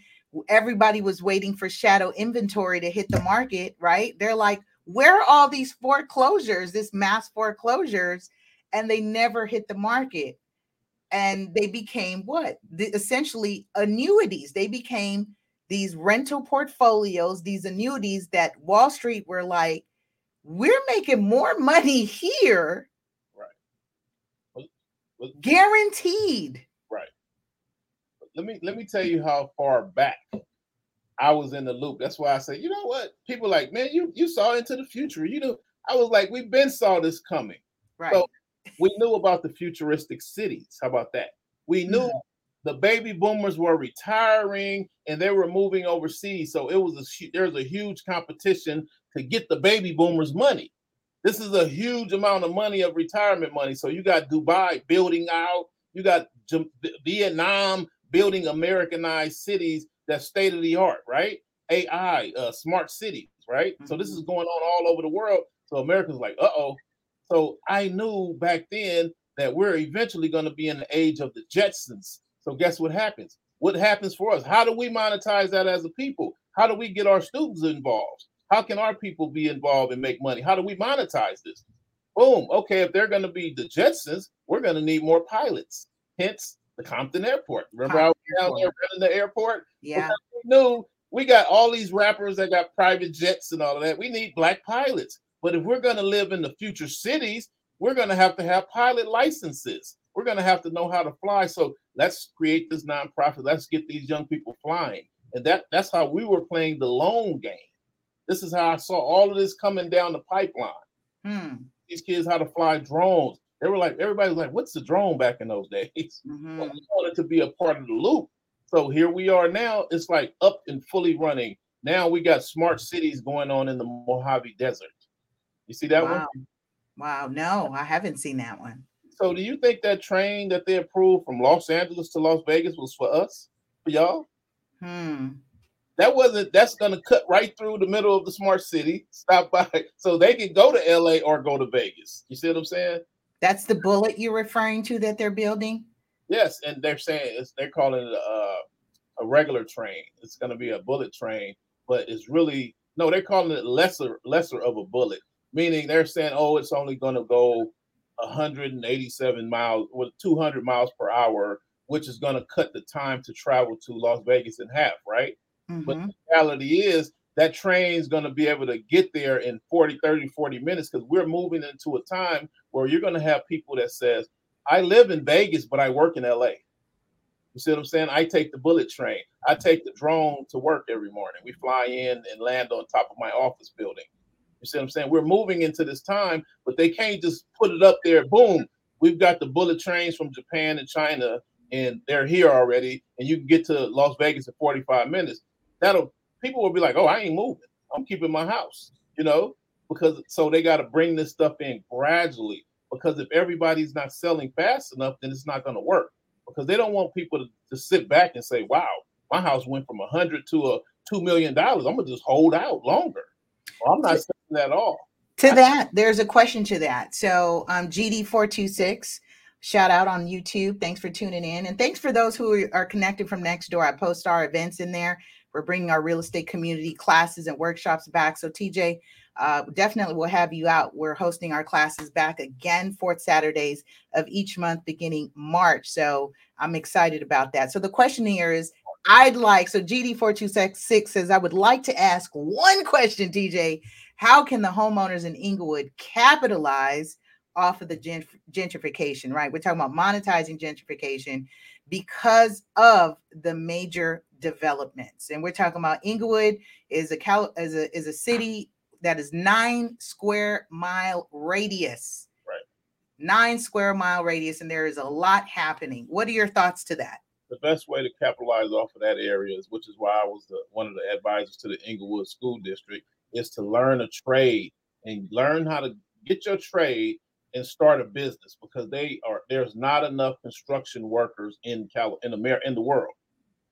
[SPEAKER 1] Everybody was waiting for shadow inventory to hit the market, right? They're like, where are all these foreclosures, this mass foreclosures? And they never hit the market and they became what? The, essentially annuities. They became these rental portfolios these annuities that wall street were like we're making more money here
[SPEAKER 2] right.
[SPEAKER 1] Guaranteed.
[SPEAKER 2] Right. Let me let me tell you how far back i was in the loop. That's why i say you know what? People like man you you saw into the future. You know i was like we've been saw this coming.
[SPEAKER 1] Right. So
[SPEAKER 2] we knew about the futuristic cities. How about that? We knew the baby boomers were retiring and they were moving overseas. So it was a there was a huge competition to get the baby boomers money. This is a huge amount of money of retirement money. So you got Dubai building out, you got Vietnam building Americanized cities that's state of the art, right? AI, uh, smart cities, right? Mm-hmm. So this is mm-hmm. going on all over the world. So America's like, uh oh, so I knew back then that we're eventually going to be in the age of the Jetsons. So guess what happens? What happens for us? How do we monetize that as a people? How do we get our students involved? How can our people be involved and make money? How do we monetize this? Boom. Okay, if they're going to be the Jetsons, we're going to need more pilots. Hence the Compton Airport. Remember Compton how we down there running the airport?
[SPEAKER 1] Yeah.
[SPEAKER 2] we knew we got all these rappers that got private jets and all of that. We need black pilots. But if we're going to live in the future cities, we're going to have to have pilot licenses. We're going to have to know how to fly. So let's create this nonprofit. Let's get these young people flying. And that that's how we were playing the loan game. This is how I saw all of this coming down the pipeline.
[SPEAKER 1] Hmm.
[SPEAKER 2] These kids how to fly drones. They were like, everybody was like, what's the drone back in those [laughs] days?
[SPEAKER 1] Mm-hmm.
[SPEAKER 2] Well, we wanted to be a part of the loop. So here we are now. It's like up and fully running. Now we got smart cities going on in the Mojave Desert. You see that
[SPEAKER 1] wow.
[SPEAKER 2] one?
[SPEAKER 1] Wow, no, I haven't seen that one.
[SPEAKER 2] So do you think that train that they approved from Los Angeles to Las Vegas was for us? For y'all?
[SPEAKER 1] Hmm.
[SPEAKER 2] that wasn't that's going to cut right through the middle of the smart city stop by [laughs] so they can go to la or go to vegas you see what i'm saying
[SPEAKER 1] that's the bullet you're referring to that they're building
[SPEAKER 2] yes and they're saying it's they're calling it a, a regular train it's going to be a bullet train but it's really no they're calling it lesser lesser of a bullet meaning they're saying oh it's only going to go 187 miles with 200 miles per hour which is going to cut the time to travel to las vegas in half right Mm-hmm. But the reality is that train's going to be able to get there in 40, 30, 40 minutes because we're moving into a time where you're going to have people that says, I live in Vegas, but I work in LA. You see what I'm saying? I take the bullet train. I take the drone to work every morning. We fly in and land on top of my office building. You see what I'm saying? We're moving into this time, but they can't just put it up there. Boom. We've got the bullet trains from Japan and China, and they're here already. And you can get to Las Vegas in 45 minutes that'll people will be like, oh, I ain't moving. I'm keeping my house, you know, because so they got to bring this stuff in gradually. Because if everybody's not selling fast enough, then it's not going to work. Because they don't want people to, to sit back and say, wow, my house went from a hundred to a two million dollars. I'm gonna just hold out longer. Well, I'm not that all.
[SPEAKER 1] To that, there's a question to that. So um, GD426, shout out on YouTube. Thanks for tuning in. And thanks for those who are connected from next door. I post our events in there. We're bringing our real estate community classes and workshops back. So, TJ, uh, definitely will have you out. We're hosting our classes back again, fourth Saturdays of each month beginning March. So, I'm excited about that. So, the question here is I'd like, so GD426 says, I would like to ask one question, TJ. How can the homeowners in Inglewood capitalize off of the gentrification, right? We're talking about monetizing gentrification because of the major developments. And we're talking about Inglewood is a cal is a is a city that is nine square mile radius.
[SPEAKER 2] Right.
[SPEAKER 1] Nine square mile radius, and there is a lot happening. What are your thoughts to that?
[SPEAKER 2] The best way to capitalize off of that area is, which is why I was the, one of the advisors to the Inglewood School District, is to learn a trade and learn how to get your trade and start a business because they are there's not enough construction workers in Cal in America in the world.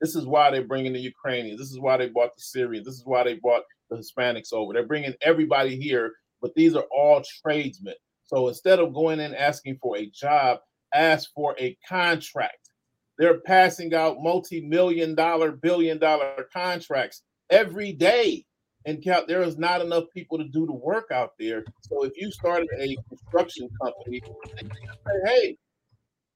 [SPEAKER 2] This is why they're bringing the Ukrainians. This is why they bought the Syrians. This is why they brought the Hispanics over. They're bringing everybody here, but these are all tradesmen. So instead of going in asking for a job, ask for a contract. They're passing out multi-million dollar, billion dollar contracts every day. And Cal, there is not enough people to do the work out there. So if you started a construction company, say, hey,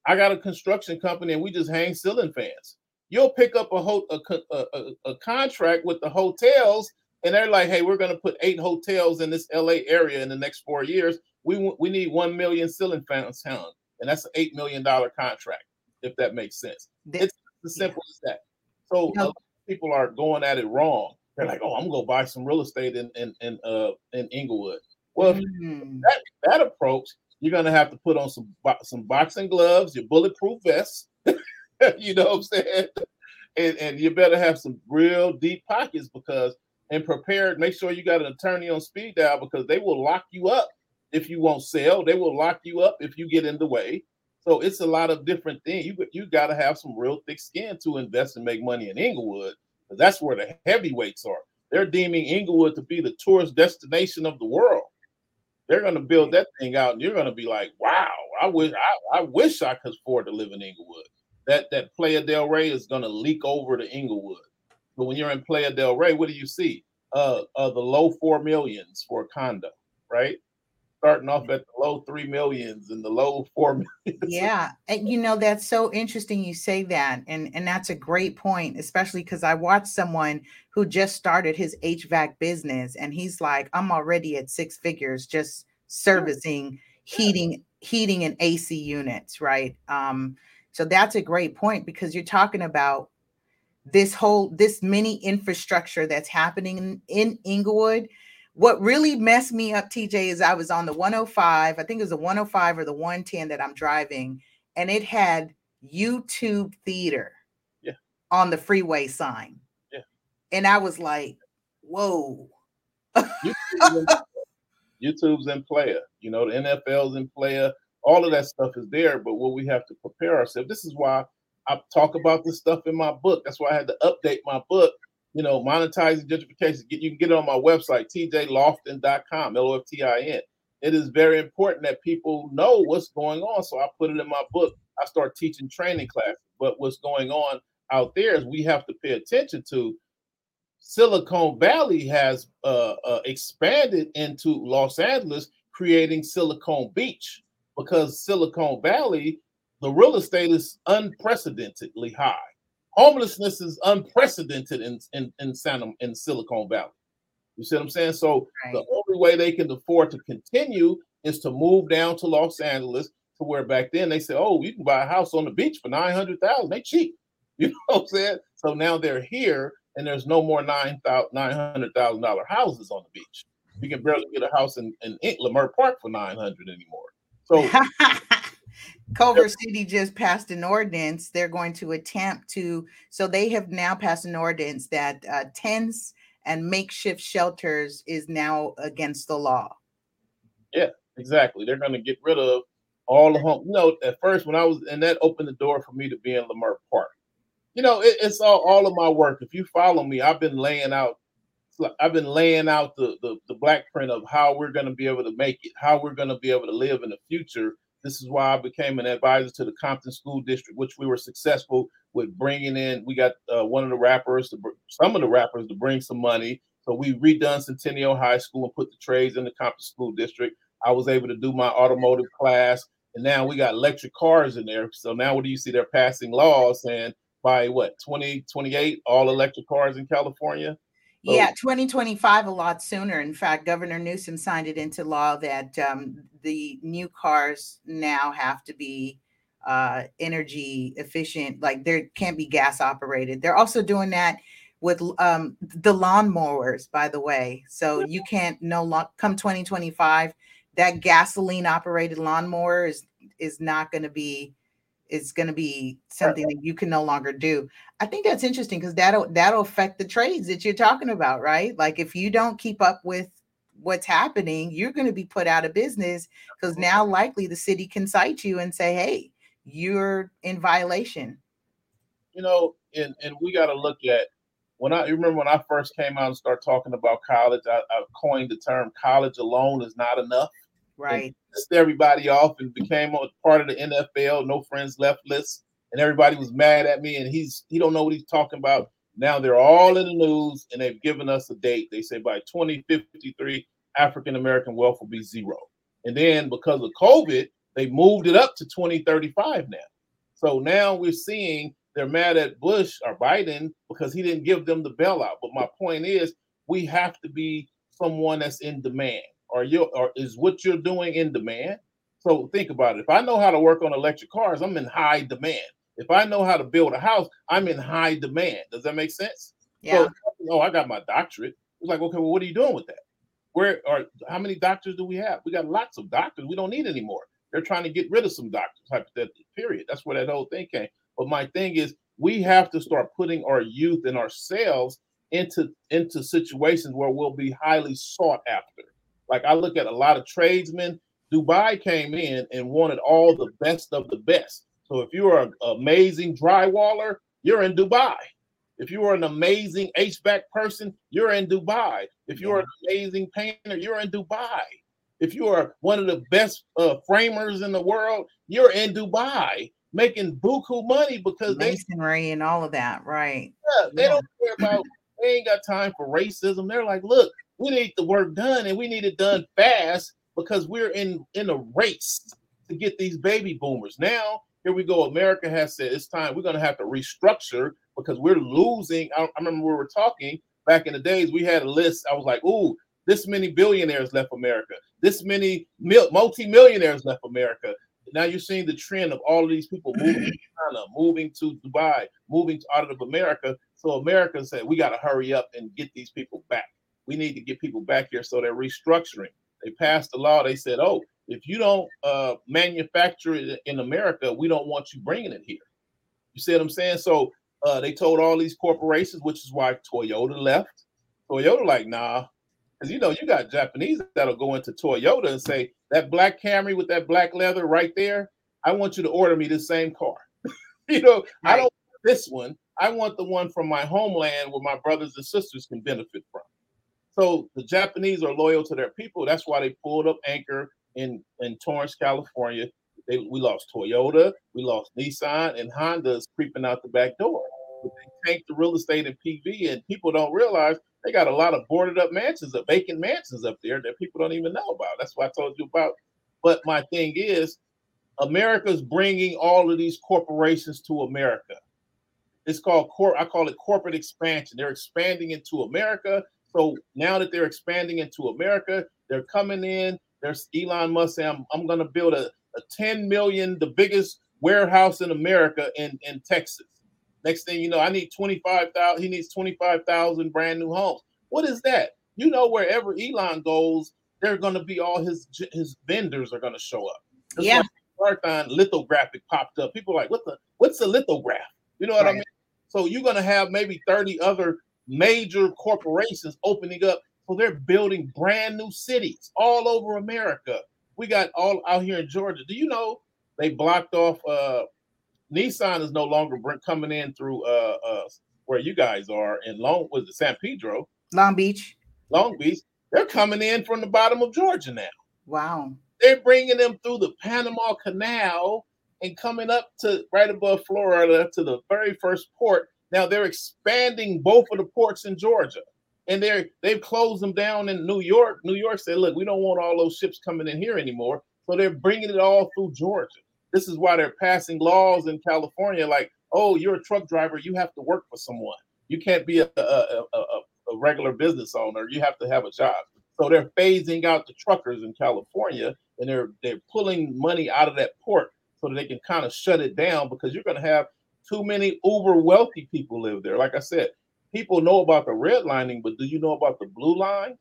[SPEAKER 2] I got a construction company and we just hang ceiling fans you'll pick up a, ho- a, a, a, contract with the hotels and they're like hey we're going to put eight hotels in this la area in the next four years we we need one million ceiling fans hung and that's an eight million dollar contract if that makes sense it's as simple yeah. as that so know, people are going at it wrong they're like oh i'm going to buy some real estate in in in, uh, in inglewood well mm. that that approach you're going to have to put on some some boxing gloves your bulletproof vest [laughs] you know what I'm saying? And, and you better have some real deep pockets because and prepared. Make sure you got an attorney on speed dial because they will lock you up if you won't sell. They will lock you up if you get in the way. So it's a lot of different things. You you got to have some real thick skin to invest and make money in Inglewood that's where the heavyweights are. They're deeming Inglewood to be the tourist destination of the world. They're going to build that thing out, and you're going to be like, "Wow, I wish I, I wish I could afford to live in Inglewood." that that Playa del Rey is going to leak over to Inglewood. But when you're in Playa del Rey, what do you see? Uh, uh, the low four millions for a condo, right? Starting off at the low three millions and the low four millions.
[SPEAKER 1] Yeah, and you know that's so interesting. You say that, and and that's a great point, especially because I watched someone who just started his HVAC business, and he's like, I'm already at six figures just servicing heating, heating and AC units, right? Um, so that's a great point because you're talking about this whole this mini infrastructure that's happening in, in Inglewood. What really messed me up, TJ, is I was on the 105. I think it was the 105 or the 110 that I'm driving, and it had YouTube theater
[SPEAKER 2] yeah.
[SPEAKER 1] on the freeway sign.
[SPEAKER 2] Yeah.
[SPEAKER 1] And I was like, whoa.
[SPEAKER 2] YouTube's in [laughs] Playa. You know, the NFL's in Playa all of that stuff is there, but what we have to prepare ourselves. This is why I talk about this stuff in my book. That's why I had to update my book you know, monetizing gentrification. You can get it on my website, tjloftin.com, L O F T I N. It is very important that people know what's going on. So I put it in my book. I start teaching training classes. But what's going on out there is we have to pay attention to Silicon Valley has uh, uh, expanded into Los Angeles, creating Silicon Beach because Silicon Valley, the real estate is unprecedentedly high. Homelessness is unprecedented in in in, Santa, in Silicon Valley. You see what I'm saying? So right. the only way they can afford to continue is to move down to Los Angeles, to where back then they said, "Oh, you can buy a house on the beach for nine hundred thousand. They cheap." [laughs] You know what I'm saying? So now they're here, and there's no more nine thousand nine hundred thousand dollar houses on the beach. You can barely get a house in in Leimert Park for nine hundred anymore. So [laughs]
[SPEAKER 1] Culver City just passed an ordinance. They're going to attempt to, so they have now passed an ordinance that uh, tents and makeshift shelters is now against the law.
[SPEAKER 2] Yeah, exactly. They're going to get rid of all the home. You know, at first when I was, and that opened the door for me to be in Leimert Park. You know, it, it's all all of my work. If you follow me, I've been laying out. I've been laying out the, the, the black print of how we're going to be able to make it, how we're going to be able to live in the future this is why I became an advisor to the Compton School District, which we were successful with bringing in. We got uh, one of the rappers, to, some of the rappers, to bring some money. So we redone Centennial High School and put the trades in the Compton School District. I was able to do my automotive class, and now we got electric cars in there. So now, what do you see? They're passing laws saying by what 2028, all electric cars in California.
[SPEAKER 1] So, yeah, 2025 a lot sooner. In fact, Governor Newsom signed it into law that um, the new cars now have to be uh, energy efficient. Like there can't be gas operated. They're also doing that with um, the lawnmowers, by the way. So you can't no long come 2025. That gasoline operated lawnmower is is not going to be is going to be something that you can no longer do. I think that's interesting because that'll that'll affect the trades that you're talking about, right? Like if you don't keep up with what's happening, you're going to be put out of business because now likely the city can cite you and say, "Hey, you're in violation."
[SPEAKER 2] You know, and and we got to look at when I remember when I first came out and started talking about college, I, I coined the term "college alone is not enough."
[SPEAKER 1] Right.
[SPEAKER 2] Pissed everybody off and became a part of the NFL, no friends left list, and everybody was mad at me. And he's he don't know what he's talking about. Now they're all in the news, and they've given us a date. They say by 2053, African American wealth will be zero. And then because of COVID, they moved it up to 2035 now. So now we're seeing they're mad at Bush or Biden because he didn't give them the bailout. But my point is, we have to be someone that's in demand or you or is what you're doing in demand? So think about it. If I know how to work on electric cars, I'm in high demand. If I know how to build a house, I'm in high demand. Does that make sense?
[SPEAKER 1] Yeah. So,
[SPEAKER 2] oh, I got my doctorate. It's like, okay, well, what are you doing with that? Where are how many doctors do we have? We got lots of doctors. We don't need any more. They're trying to get rid of some doctors, hypothetically, period. That's where that whole thing came. But my thing is, we have to start putting our youth and ourselves into into situations where we'll be highly sought after. Like I look at a lot of tradesmen. Dubai came in and wanted all the best of the best. So if you're an amazing drywaller, you're in Dubai. If you are an amazing HVAC person, you're in Dubai. If you're an amazing painter, you're in Dubai. If you are one of the best uh, framers in the world, you're in Dubai making buku money because
[SPEAKER 1] masonry they,
[SPEAKER 2] and
[SPEAKER 1] all of that, right?
[SPEAKER 2] Yeah, they yeah. don't care about. They ain't got time for racism. They're like, look, we need the work done and we need it done fast because we're in in a race to get these baby boomers. Now, here we go. America has said it's time we're going to have to restructure because we're losing. I, I remember we were talking back in the days. We had a list. I was like, "Ooh, this many billionaires left America. This many mil- multi-millionaires left America." Now you're seeing the trend of all of these people moving to [clears throat] China, moving to Dubai, moving to out of America. So America said, "We got to hurry up and get these people back." We need to get people back here. So they're restructuring. They passed a law. They said, oh, if you don't uh, manufacture it in America, we don't want you bringing it here. You see what I'm saying? So uh, they told all these corporations, which is why Toyota left. Toyota, like, nah, because you know you got Japanese that'll go into Toyota and say that black Camry with that black leather right there. I want you to order me the same car. [laughs] you know, right. I don't want this one. I want the one from my homeland where my brothers and sisters can benefit from. So the Japanese are loyal to their people. That's why they pulled up anchor in in Torrance, California. They, we lost Toyota, we lost Nissan, and Honda's creeping out the back door. But they tanked the real estate and PV, and people don't realize they got a lot of boarded up mansions, of vacant mansions up there that people don't even know about. That's what I told you about. But my thing is, America's bringing all of these corporations to America. It's called cor- I call it corporate expansion. They're expanding into America. So now that they're expanding into America, they're coming in. There's Elon Musk saying, I'm, I'm going to build a, a 10 million, the biggest warehouse in America in, in Texas. Next thing you know, I need 25,000. He needs 25,000 brand new homes. What is that? You know, wherever Elon goes, they're going to be all his his vendors are going to show up.
[SPEAKER 1] That's yeah.
[SPEAKER 2] Marathon lithographic popped up. People are like, what the what's the lithograph? You know what right. I mean? So you're going to have maybe 30 other major corporations opening up. So they're building brand new cities all over America. We got all out here in Georgia. Do you know they blocked off uh Nissan is no longer coming in through uh, uh, where you guys are in Long was it San Pedro,
[SPEAKER 1] Long Beach,
[SPEAKER 2] Long Beach. They're coming in from the bottom of Georgia now.
[SPEAKER 1] Wow.
[SPEAKER 2] They're bringing them through the Panama Canal and coming up to right above Florida to the very first port. Now they're expanding both of the ports in Georgia. And they're they've closed them down in New York. New York said, look, we don't want all those ships coming in here anymore. So they're bringing it all through Georgia. This is why they're passing laws in California like, oh, you're a truck driver, you have to work for someone. You can't be a, a, a, a regular business owner. You have to have a job. So they're phasing out the truckers in California and they're they're pulling money out of that port so that they can kind of shut it down because you're going to have too many uber wealthy people live there. Like I said, people know about the redlining, but do you know about the blue line?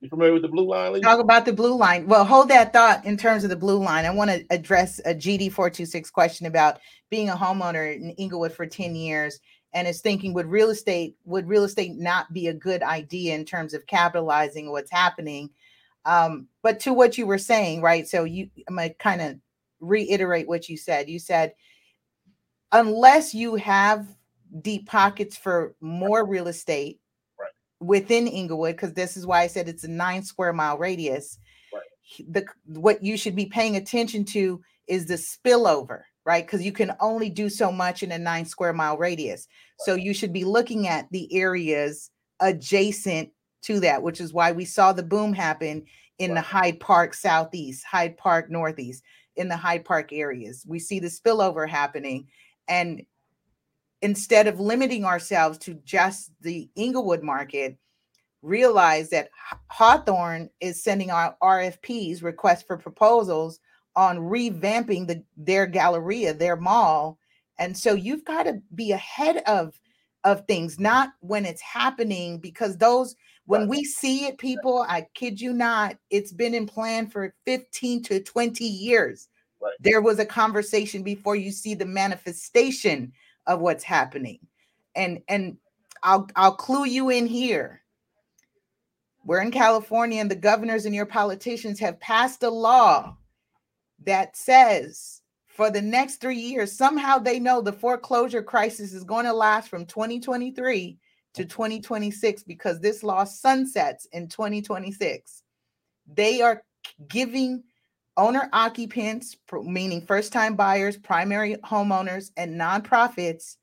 [SPEAKER 2] You familiar with the blue line?
[SPEAKER 1] Talk about the blue line. Well, hold that thought in terms of the blue line. I want to address a GD426 question about being a homeowner in Inglewood for 10 years and is thinking would real estate would real estate not be a good idea in terms of capitalizing what's happening um, but to what you were saying right so you i'm gonna kind of reiterate what you said you said unless you have deep pockets for more real estate within Inglewood, because this is why I said it's a nine square mile radius. Right. The what you should be paying attention to is the spillover, right? Because you can only do so much in a nine square mile radius. Right. So you should be looking at the areas adjacent to that, which is why we saw the boom happen in right. the Hyde Park Southeast, Hyde Park Northeast, in the Hyde Park areas. We see the spillover happening. And instead of limiting ourselves to just the Inglewood market, realize that Hawthorne is sending out RFPs, requests for proposals on revamping the their galleria, their mall. And so you've got to be ahead of of things, not when it's happening, because those when we see it, people, I kid you not, it's been in plan for 15 to 20 years. There was a conversation before you see the manifestation of what's happening. And and I'll I'll clue you in here. We're in California and the governors and your politicians have passed a law that says for the next 3 years somehow they know the foreclosure crisis is going to last from 2023 to 2026 because this law sunsets in 2026. They are giving owner occupants, meaning first time buyers, primary homeowners, and nonprofits,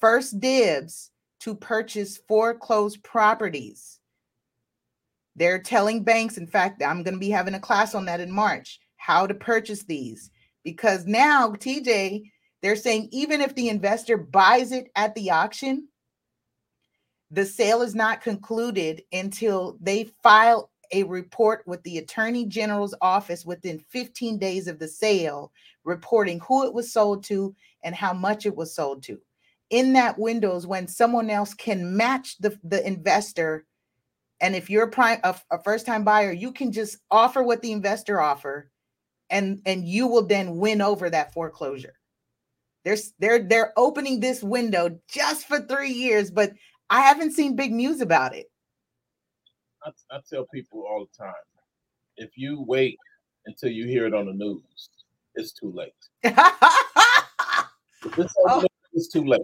[SPEAKER 1] first dibs to purchase foreclosed properties. They're telling banks, in fact, I'm going to be having a class on that in March, how to purchase these. Because now, TJ, they're saying even if the investor buys it at the auction, the sale is not concluded until they file a report with the Attorney General's office within 15 days of the sale, reporting who it was sold to and how much it was sold to. In that window is when someone else can match the, the investor. And if you're a prime a, a first-time buyer, you can just offer what the investor offer, and and you will then win over that foreclosure. There's they're they're opening this window just for three years, but I haven't seen big news about it.
[SPEAKER 2] I, I tell people all the time, if you wait until you hear it on the news, it's too late. [laughs] it's, oh. it's too late.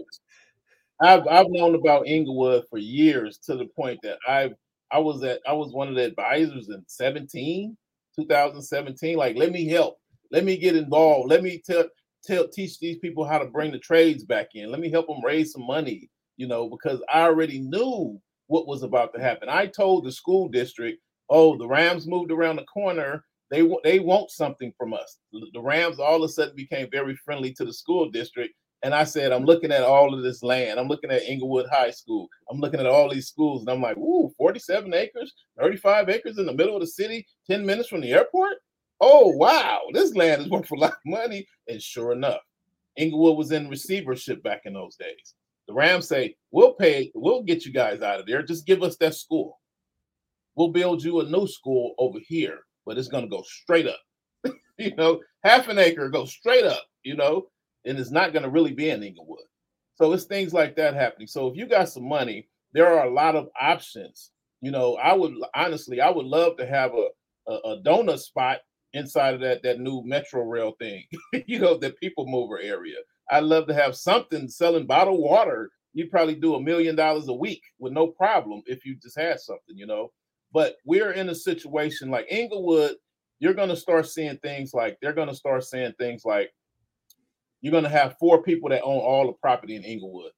[SPEAKER 2] I've I've known about Inglewood for years to the point that I I was at I was one of the advisors in 17, 2017. Like, let me help, let me get involved, let me tell tell teach these people how to bring the trades back in. Let me help them raise some money, you know, because I already knew what was about to happen. I told the school district, "Oh, the Rams moved around the corner. They they want something from us." The Rams all of a sudden became very friendly to the school district, and I said, I'm looking at all of this land. I'm looking at Inglewood High School. I'm looking at all these schools, and I'm like, ooh, 47 acres, 35 acres in the middle of the city, 10 minutes from the airport. Oh, wow, this land is worth a lot of money. And sure enough, Inglewood was in receivership back in those days. The Rams say, we'll pay, we'll get you guys out of there. Just give us that school. We'll build you a new school over here, but it's going to go straight up. [laughs] you know, half an acre goes straight up, you know and it's not going to really be in Inglewood. So it's things like that happening. So if you got some money, there are a lot of options. You know, I would honestly, I would love to have a a, a donut spot inside of that that new Metro Rail thing. [laughs] you know, the people mover area. I'd love to have something selling bottled water. You'd probably do a million dollars a week with no problem if you just had something, you know. But we're in a situation like Inglewood, you're going to start seeing things like they're going to start saying things like you're going to have four people that own all the property in Inglewood.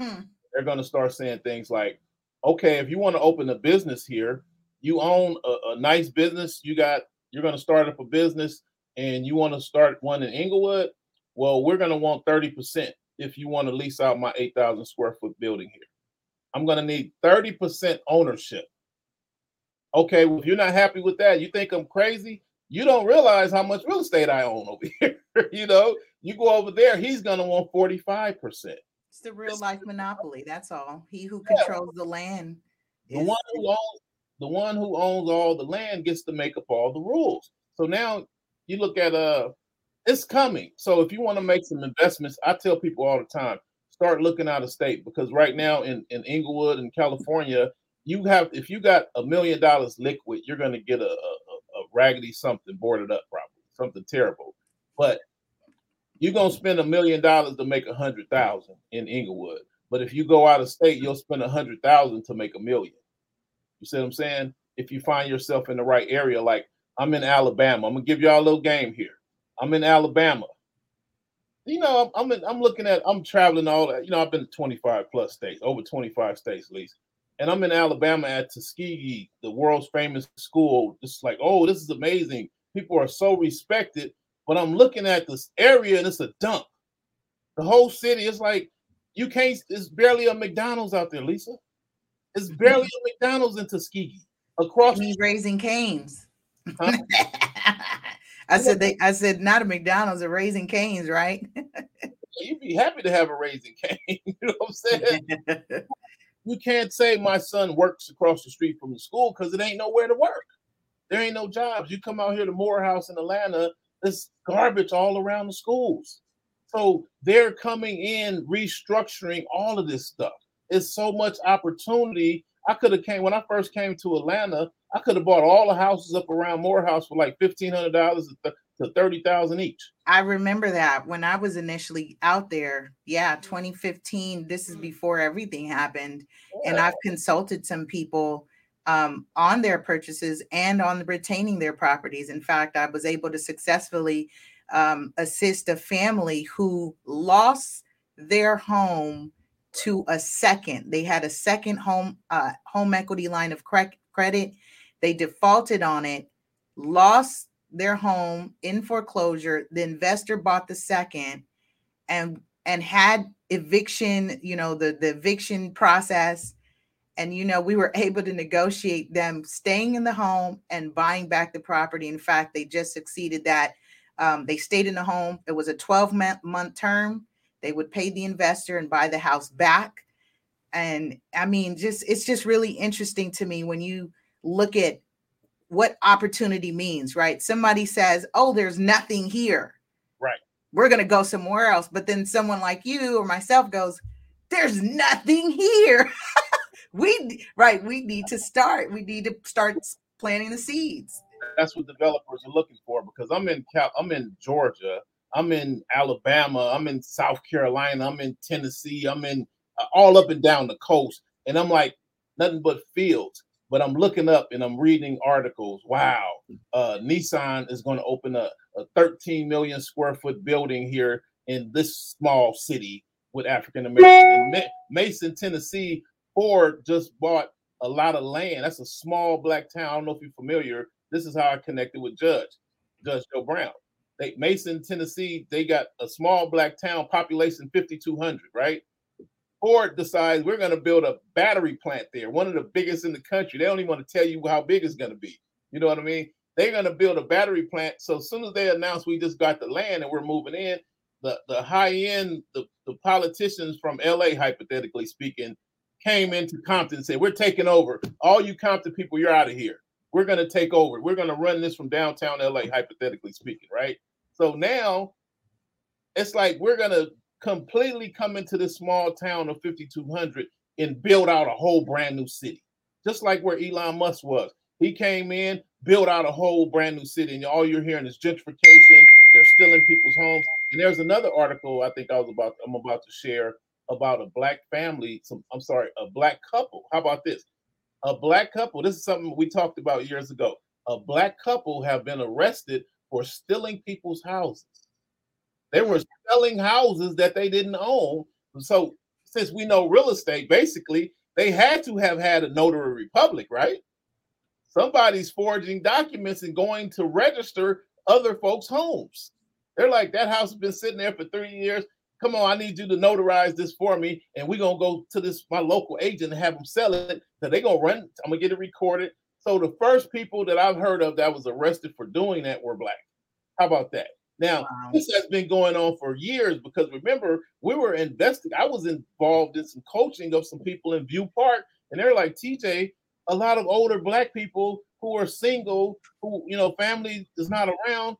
[SPEAKER 2] Hmm. They're going to start saying things like, okay, if you want to open a business here, you own a, a nice business, you got, you're going to start up a business and you want to start one in Inglewood. Well, we're going to want 30% if you want to lease out my 8,000 square foot building here. I'm going to need 30% ownership. Okay, well, if you're not happy with that, you think I'm crazy, you don't realize how much real estate I own over [laughs] here. you know, you go over there, he's gonna want 45%.
[SPEAKER 1] It's the real life monopoly. That's all. He who controls yeah. the land.
[SPEAKER 2] The one who owns the one who owns all the land gets to make up all the rules. So now you look at uh it's coming. So if you want to make some investments, I tell people all the time, start looking out of state because right now in, in Inglewood in California, you have if you got a million dollars liquid, you're gonna get a, a, a raggedy something boarded up probably, something terrible. But you're gonna spend a million dollars to make a hundred thousand in Inglewood. But if you go out of state, you'll spend a hundred thousand to make a million. You see what I'm saying? If you find yourself in the right area, like I'm in Alabama, I'm gonna give y'all a little game here. I'm in Alabama. You know, I'm in, I'm looking at I'm traveling all you know, I've been to 25 plus states, over 25 states at least. And I'm in Alabama at Tuskegee, the world's famous school. Just like, oh, this is amazing. People are so respected but I'm looking at this area and it's a dump. The whole city is like you can't. It's barely a McDonald's out there, Lisa. It's barely a McDonald's in Tuskegee. Across
[SPEAKER 1] He's Raising Cane's. Huh? [laughs] I said they. I said not a McDonald's, a Raising Cane's, right?
[SPEAKER 2] You'd be happy to have a Raising Cane. [laughs] you know what I'm saying? [laughs] you can't say my son works across the street from the school because it ain't nowhere to work. There ain't no jobs. You come out here to Morehouse in Atlanta, there's garbage all around the schools. So they're coming in restructuring all of this stuff. It's so much opportunity. I could have came when I first came to Atlanta. I could have bought all the houses up around Morehouse for like fifteen hundred dollars to thirty thousand each.
[SPEAKER 1] I remember that when I was initially out there. Yeah, 2015. This is before everything happened, yeah. and I've consulted some people um, on their purchases and on retaining their properties. In fact, I was able to successfully um, assist a family who lost their home to a second. They had a second home uh, home equity line of cre- credit. They defaulted on it, lost their home in foreclosure. The investor bought the second, and and had eviction. You know the the eviction process and you know we were [laughs] able to negotiate them staying in the home and buying back the property in fact they just succeeded that um, they stayed in the home it was a 12 month term they would pay the investor and buy the house back. And i mean just it's just really interesting to me when you look at what opportunity means right? Somebody says oh there's nothing here.
[SPEAKER 2] Right.
[SPEAKER 1] We're going to go somewhere else. But then someone like you or myself goes there's nothing here. [laughs] We right we need to start. We need to start planting the seeds.
[SPEAKER 2] That's what developers are looking for because i'm in Cal- i'm in georgia i'm in alabama i'm in south carolina i'm in tennessee i'm in uh, all up and down the coast, and I'm like nothing but fields. But I'm looking up and I'm reading articles. Wow, uh, Nissan is going to open a, a 13 million square foot building here in this small city with African Americans. Mason, Tennessee, Ford just bought a lot of land. That's a small black town. I don't know if you're familiar. This is how I connected with Judge, Judge Joe Brown. They, Mason, Tennessee, they got a small black town, population 5,200, right? Ford decides we're going to build a battery plant there, one of the biggest in the country. They don't even want to tell you how big it's going to be. You know what I mean? They're going to build a battery plant. So as soon as they announce we just got the land and we're moving in, the, the high end, the, the politicians from LA, hypothetically speaking, came into Compton and said, We're taking over. All you Compton people, you're out of here. We're going to take over. We're going to run this from downtown LA, hypothetically speaking, right? So now it's like we're going to completely come into this small town of 5,200 and build out a whole brand new city, just like where Elon Musk was. He came in, built out a whole brand new city, and all you're hearing is gentrification. They're stealing people's homes. And there's another article I think I was about I'm about to share about a black family. Some I'm sorry, a black couple. How about this? A black couple. This is something we talked about years ago. A black couple have been arrested for stealing people's houses. They were selling houses that they didn't own. So since we know real estate, basically they had to have had a notary republic, right? Somebody's forging documents and going to register other folks' homes. They're like, that house has been sitting there for three years. Come on, I need you to notarize this for me. And we're gonna go to this my local agent and have them sell it. So they're gonna run, I'm gonna get it recorded. So the first people that I've heard of that was arrested for doing that were black. How about that? Now, wow. this has been going on for years because remember, we were investing. I was involved in some coaching of some people in View Park, and they're like, TJ, a lot of older black people who are single, who, you know, family is not around,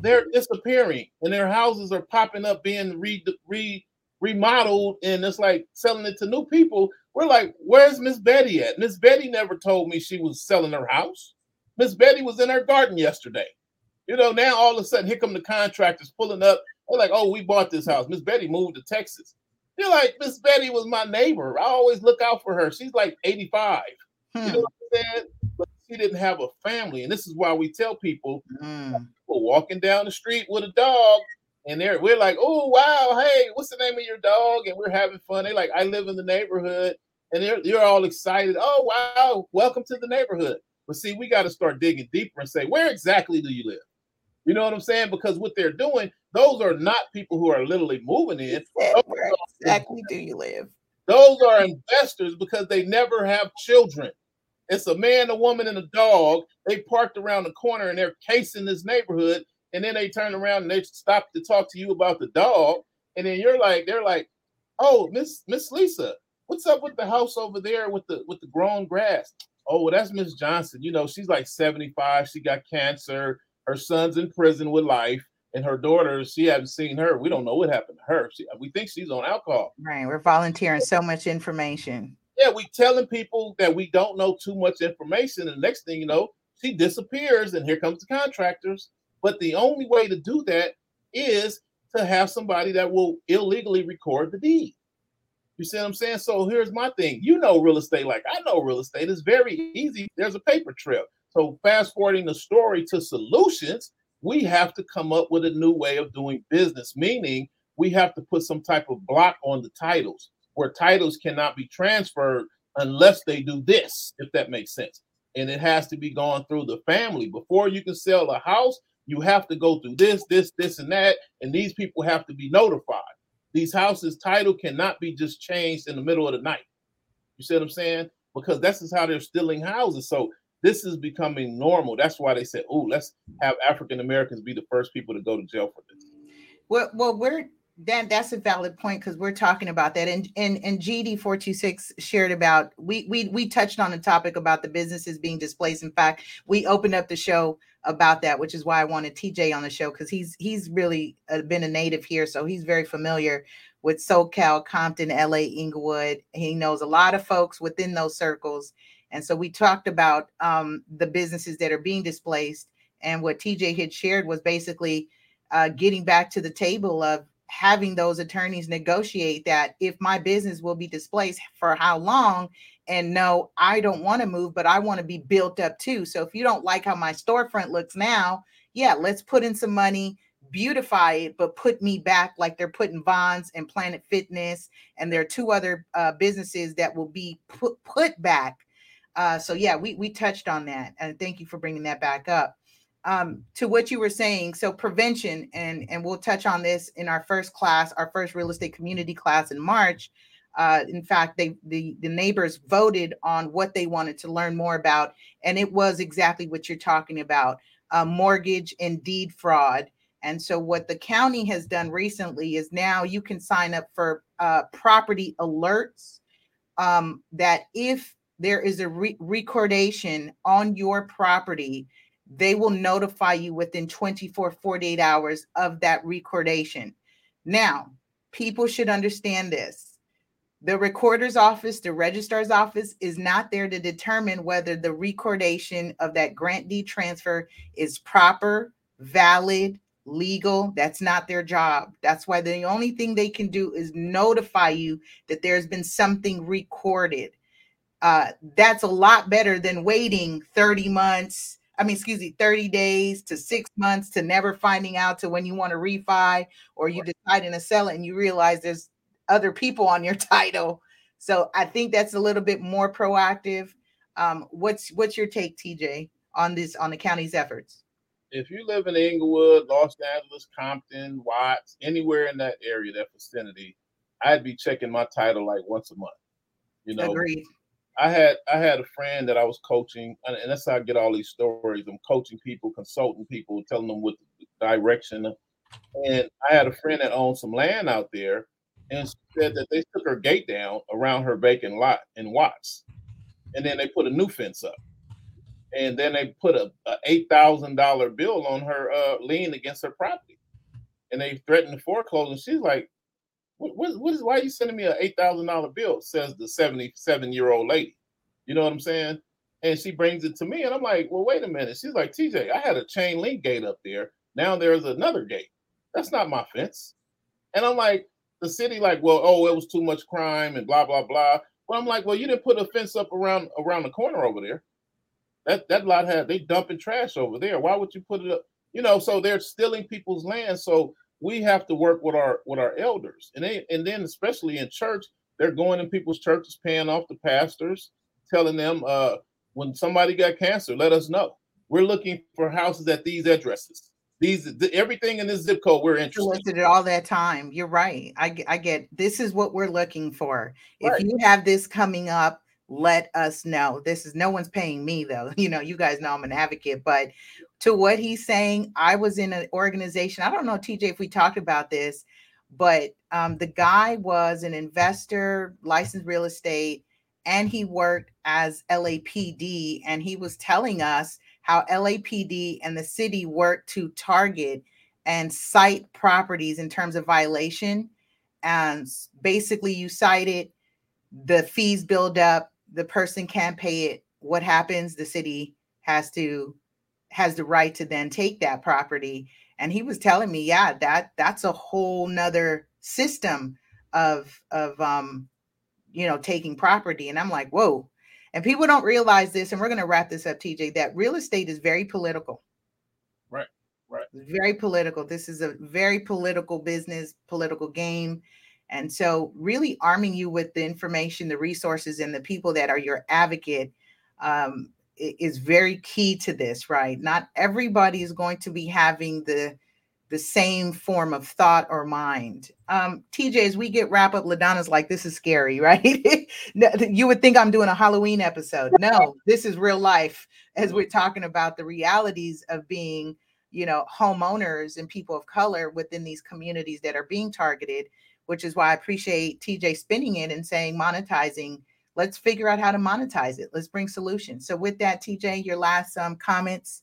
[SPEAKER 2] they're disappearing and their houses are popping up being re, re remodeled and it's like selling it to new people. We're like, where's Miss Betty at? Miss Betty never told me she was selling her house. Miss Betty was in her garden yesterday. You know, now all of a sudden, here come the contractors pulling up. They're like, oh, we bought this house. Miss Betty moved to Texas. You're like, Miss Betty was my neighbor. I always look out for her. She's like 85. Hmm. You know what I'm saying? But she didn't have a family. And this is why we tell people, hmm. People walking down the street with a dog, and they're we're like, oh wow, hey, what's the name of your dog? And we're having fun. They like, I live in the neighborhood, and they're you're all excited. Oh wow, welcome to the neighborhood. But see, we got to start digging deeper and say, where exactly do you live? You know what I'm saying? Because what they're doing, those are not people who are literally moving in.
[SPEAKER 1] Where exactly do you live?
[SPEAKER 2] Those are investors because they never have children. It's a man, a woman, and a dog. They parked around the corner and they're casing this neighborhood. And then they turn around and they stop to talk to you about the dog. And then you're like, they're like, oh, Miss Miss Lisa, what's up with the house over there with the with the grown grass? Oh, well, that's Miss Johnson. You know, she's like 75. She got cancer. Her son's in prison with life, and her daughter, she hasn't seen her. We don't know what happened to her. She, we think she's on alcohol.
[SPEAKER 1] Right. We're volunteering so much information.
[SPEAKER 2] Yeah, we telling people that we don't know too much information, and the next thing you know, she disappears, and here comes the contractors. But the only way to do that is to have somebody that will illegally record the deed. You see what I'm saying? So here's my thing. You know real estate like I know real estate. It's very easy. There's a paper trail. So fast forwarding the story to solutions, we have to come up with a new way of doing business, meaning we have to put some type of block on the titles where titles cannot be transferred unless they do this, if that makes sense. And it has to be gone through the family. Before you can sell a house, you have to go through this, this, this, and that. And these people have to be notified. These houses' title cannot be just changed in the middle of the night. You see what I'm saying? Because that's is how they're stealing houses. So this is becoming normal. That's why they said, "Oh, let's have African Americans be the first people to go to jail for this."
[SPEAKER 1] Well, well, we're that that's a valid point because we're talking about that, and and and GD four two six shared about we we we touched on the topic about the businesses being displaced. In fact, we opened up the show about that, which is why I wanted TJ on the show because he's he's really uh, been a native here, so he's very familiar with SoCal, Compton, LA, Inglewood. He knows a lot of folks within those circles and so we talked about um, the businesses that are being displaced. And what TJ had shared was basically uh, getting back to the table of having those attorneys negotiate that if my business will be displaced for how long and no i don't want to move but i want to be built up too. So if you don't like how my storefront looks now yeah let's put in some money beautify it but put me back like they're putting Vons and planet fitness and there are two other uh, businesses that will be put put back. Uh, so yeah we we touched on that and thank you for bringing that back up um, to what you were saying so prevention and and we'll touch on this in our first class our first real estate community class in march. Uh, in fact they the the neighbors voted on what they wanted to learn more about and it was exactly what you're talking about uh, mortgage and deed fraud. And so what the county has done recently is now you can sign up for uh, property alerts um, that if there is a re- recordation on your property they will notify you within 24 48 hours of that recordation. Now people should understand this. The recorder's office the registrar's office is not there to determine whether the recordation of that grant deed transfer is proper valid legal. That's not their job. That's why the only thing they can do is notify you that there's been something recorded. Uh, that's a lot better than waiting 30 months I mean, excuse me, 30 days to six months to never finding out to when you want to refi or you deciding to sell it and you realize there's other people on your [laughs] title. So I think that's a little bit more proactive. Um, what's what's your take, TJ, on this on the county's efforts?
[SPEAKER 2] If you live in Inglewood, Los Angeles, Compton, Watts, anywhere in that area, that vicinity, I'd be checking my title like once a month. You know,
[SPEAKER 1] Agreed.
[SPEAKER 2] I had I had a friend that I was coaching, and that's how I get all these stories. I'm coaching people, consulting people, telling them what direction. And I had a friend that owned some land out there, and said that they took her gate down around her vacant lot in Watts, and then they put a new fence up, and then they put a, a eight thousand dollar bill on her uh, lien against her property, and they threatened to foreclose. And she's like, what, what, is why are you sending me an eight thousand dollar bill? Says the seventy seven year old lady. You know what I'm saying? And she brings it to me, and I'm like, well, wait a minute. She's like, TJ, I had a chain link gate up there. Now there's another gate. That's not my fence. And I'm like, the city, like, well, oh, it was too much crime and blah blah blah. But I'm like, well, you didn't put a fence up around around the corner over there. That that lot had they dumping trash over there. Why would you put it up? You know, so they're stealing people's land. So we have to work with our with our elders, and they and then especially in church, they're going in people's churches, paying off the pastors, telling them uh, when somebody got cancer, let us know. We're looking for houses at these addresses. These the, everything in this zip code we're interested.
[SPEAKER 1] in. all that time. You're right. I, I get this is what we're looking for. Right. If you have this coming up, let us know. This is no one's paying me though. [laughs] You know, you guys know I'm an advocate, but to what he's saying, I was in an organization. I don't know, TJ, if we talked about this, but um, the guy was an investor, licensed real estate, and he worked as LAPD. And he was telling us how LAPD and the city work to target and cite properties in terms of violation. And basically, you cite it, the fees build up, the person can't pay it. What happens? The city has to has the right to then take that property. And he was telling me yeah that that's a whole nother system of of um you know taking property. And i'm like whoa. And people don't realize this and we're going to wrap this up tj that real estate is very political.
[SPEAKER 2] Right right.
[SPEAKER 1] Very political. This is a very political business political game. And so really arming you with the information the resources and the people that are your advocate um, is very key to this, right? Not everybody is going to be having the the same form of thought or mind. Um, TJ, as we get wrap up, Ladonna's like, this is scary, [laughs] right? you would think I'm doing a Halloween episode. No, this is real life as we're talking about the realities of being, you know, homeowners and people of color within these communities that are being targeted, which is why I appreciate TJ spinning it and saying monetizing let's figure out how to monetize it. Let's bring solutions. So with that, TJ, your last um, comments.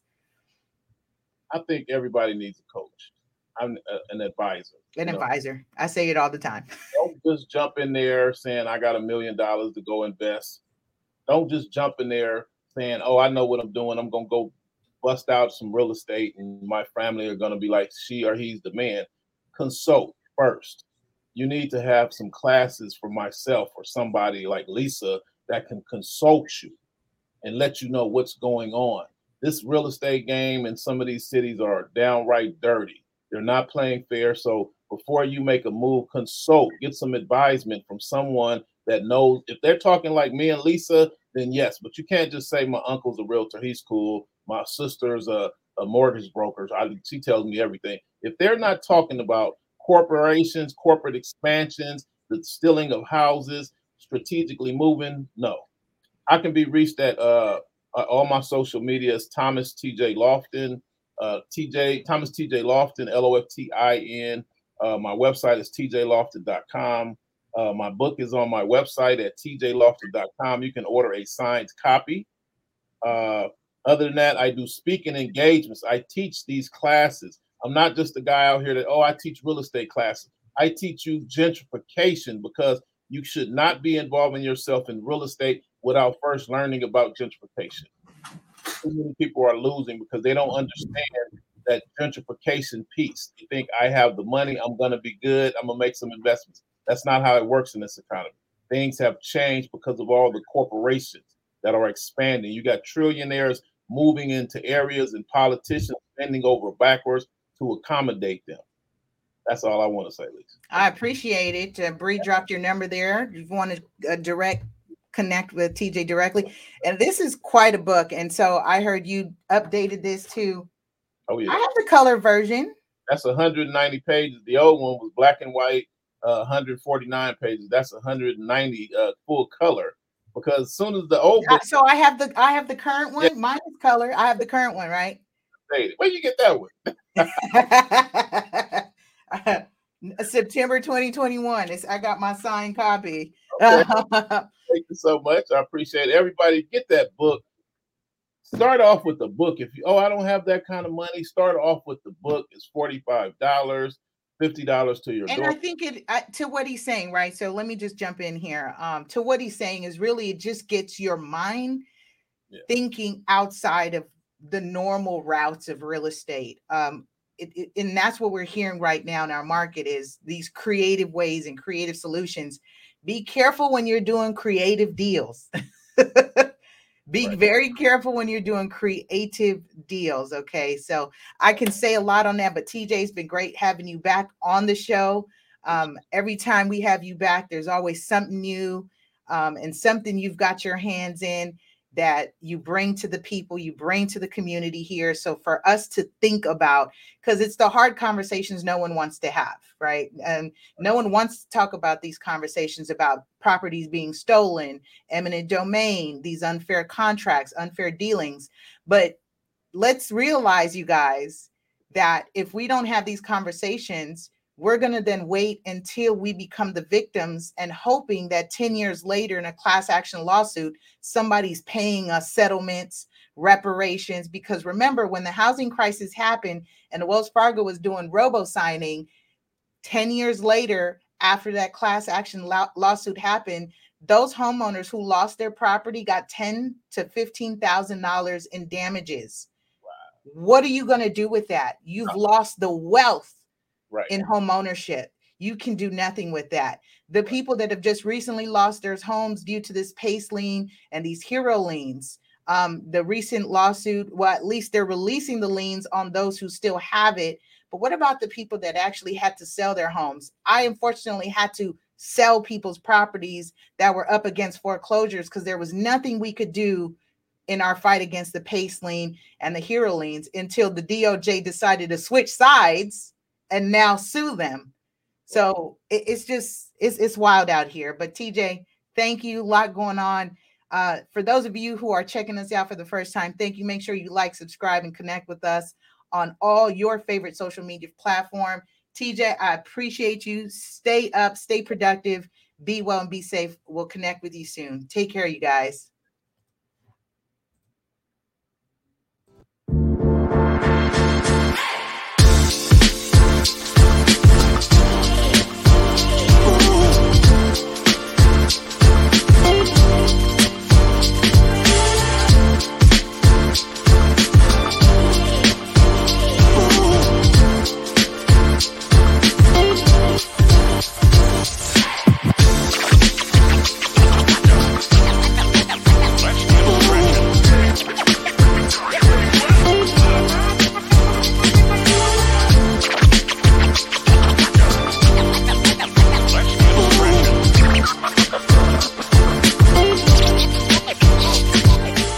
[SPEAKER 2] I think everybody needs a coach. I'm a, an advisor.
[SPEAKER 1] An advisor. Know? I say it all the time. [laughs]
[SPEAKER 2] Don't just jump in there saying I got a million dollars to go invest. Don't just jump in there saying, "Oh, I know what I'm doing. I'm gonna go bust out some real estate, and my family are gonna be like she or he's the man." Consult first. You need to have some classes for myself or somebody like Lisa that can consult you and let you know what's going on. This real estate game in some of these cities are downright dirty. They're not playing fair. So before you make a move, consult, get some advisement from someone that knows. If they're talking like me and Lisa, then yes, but you can't just say my uncle's a realtor, he's cool. My sister's a, a mortgage broker. I, she tells me everything. If they're not talking about corporations, corporate expansions, the stealing of houses, strategically moving, no. I can be reached at uh, uh all my social media is Thomas TJ Loftin, uh, TJ Thomas TJ Loftin, L O F T I N. Uh, my website is tjloftin.com. Uh, my book is on my website at tjloftin.com. You can order a signed copy. Uh, other than that, I do speaking engagements. I teach these classes. I'm not just a guy out here that, oh, I teach real estate classes. I teach you gentrification because you should not be involving yourself in real estate without first learning about gentrification. Too many people are losing because they don't understand that gentrification piece. You think I have the money, I'm going to be good, I'm going to make some investments. That's not how it works in this economy. Things have changed because of all the corporations that are expanding. You got trillionaires moving into areas and politicians bending over backwards to accommodate them. That's all I want to say, Lisa.
[SPEAKER 1] I appreciate it. Uh, Bree dropped your number there. You want to uh, direct connect with TJ directly, and this is quite a book. And so I heard you updated this too.
[SPEAKER 2] Oh yeah, I
[SPEAKER 1] have the color version.
[SPEAKER 2] That's 190 pages. The old one was black and white, uh, 149 pages. That's 190 uh, full color. Because as soon as the old
[SPEAKER 1] book, so I have the I have the current one. Yeah. Mine is color. I have the current one, right?
[SPEAKER 2] Where you get that one? [laughs] [laughs]
[SPEAKER 1] September 2021. It's I got my signed copy.
[SPEAKER 2] Okay. [laughs] Thank you so much. I appreciate it. Everybody get that book. Start off with the book. If you oh, I don't have that kind of money, start off with the book. It's $45, $50 to your
[SPEAKER 1] and door. I think it uh, to what he's saying, right? So let me just jump in here. Um, to what he's saying is really it just gets your mind yeah. thinking outside of the normal routes of real estate. Um, it, it, and that's what we're hearing right now in our market is these creative ways and creative solutions. Be careful when you're doing creative deals. [laughs] Be right. very careful when you're doing creative deals. Okay. So I can say a lot on that, but TJ's been great having you back on the show. Um, every time we have you back, there's always something new um, and something you've got your hands in that you bring to the people, you bring to the community here. So for us to think about, because it's the hard conversations no one wants to have, right? And no one wants to talk about these conversations about properties being stolen, eminent domain, these unfair contracts, unfair dealings. But let's realize, you guys, that if we don't have these conversations, we're going to then wait until we become the victims and hoping that 10 years later in a class action lawsuit somebody's paying us settlements reparations because remember when the housing crisis happened and wells fargo was doing robo signing 10 years later after that class action lawsuit happened those homeowners who lost their property got 10 to 15,000 dollars in damages. Wow. what are you going to do with that? You've lost the wealth right. in home ownership. You can do nothing with that. The people that have just recently lost their homes due to this PACE lien and these hero liens, um, the recent lawsuit, well, at least they're releasing the liens on those who still have it. But what about the people that actually had to sell their homes? I unfortunately had to sell people's properties that were up against foreclosures because there was nothing we could do in our fight against the PACE lien and the hero liens until the DOJ decided to switch sides and now sue them. So it, it's just it's it's wild out here. But TJ, thank you. A lot going on. Uh, for those of you who are checking us out for the first time, thank you. Make sure you like, subscribe, and connect with us on all your favorite social media platform. TJ, I appreciate you. Stay up, stay productive, be well, and be safe. We'll connect with you soon. Take care, you guys.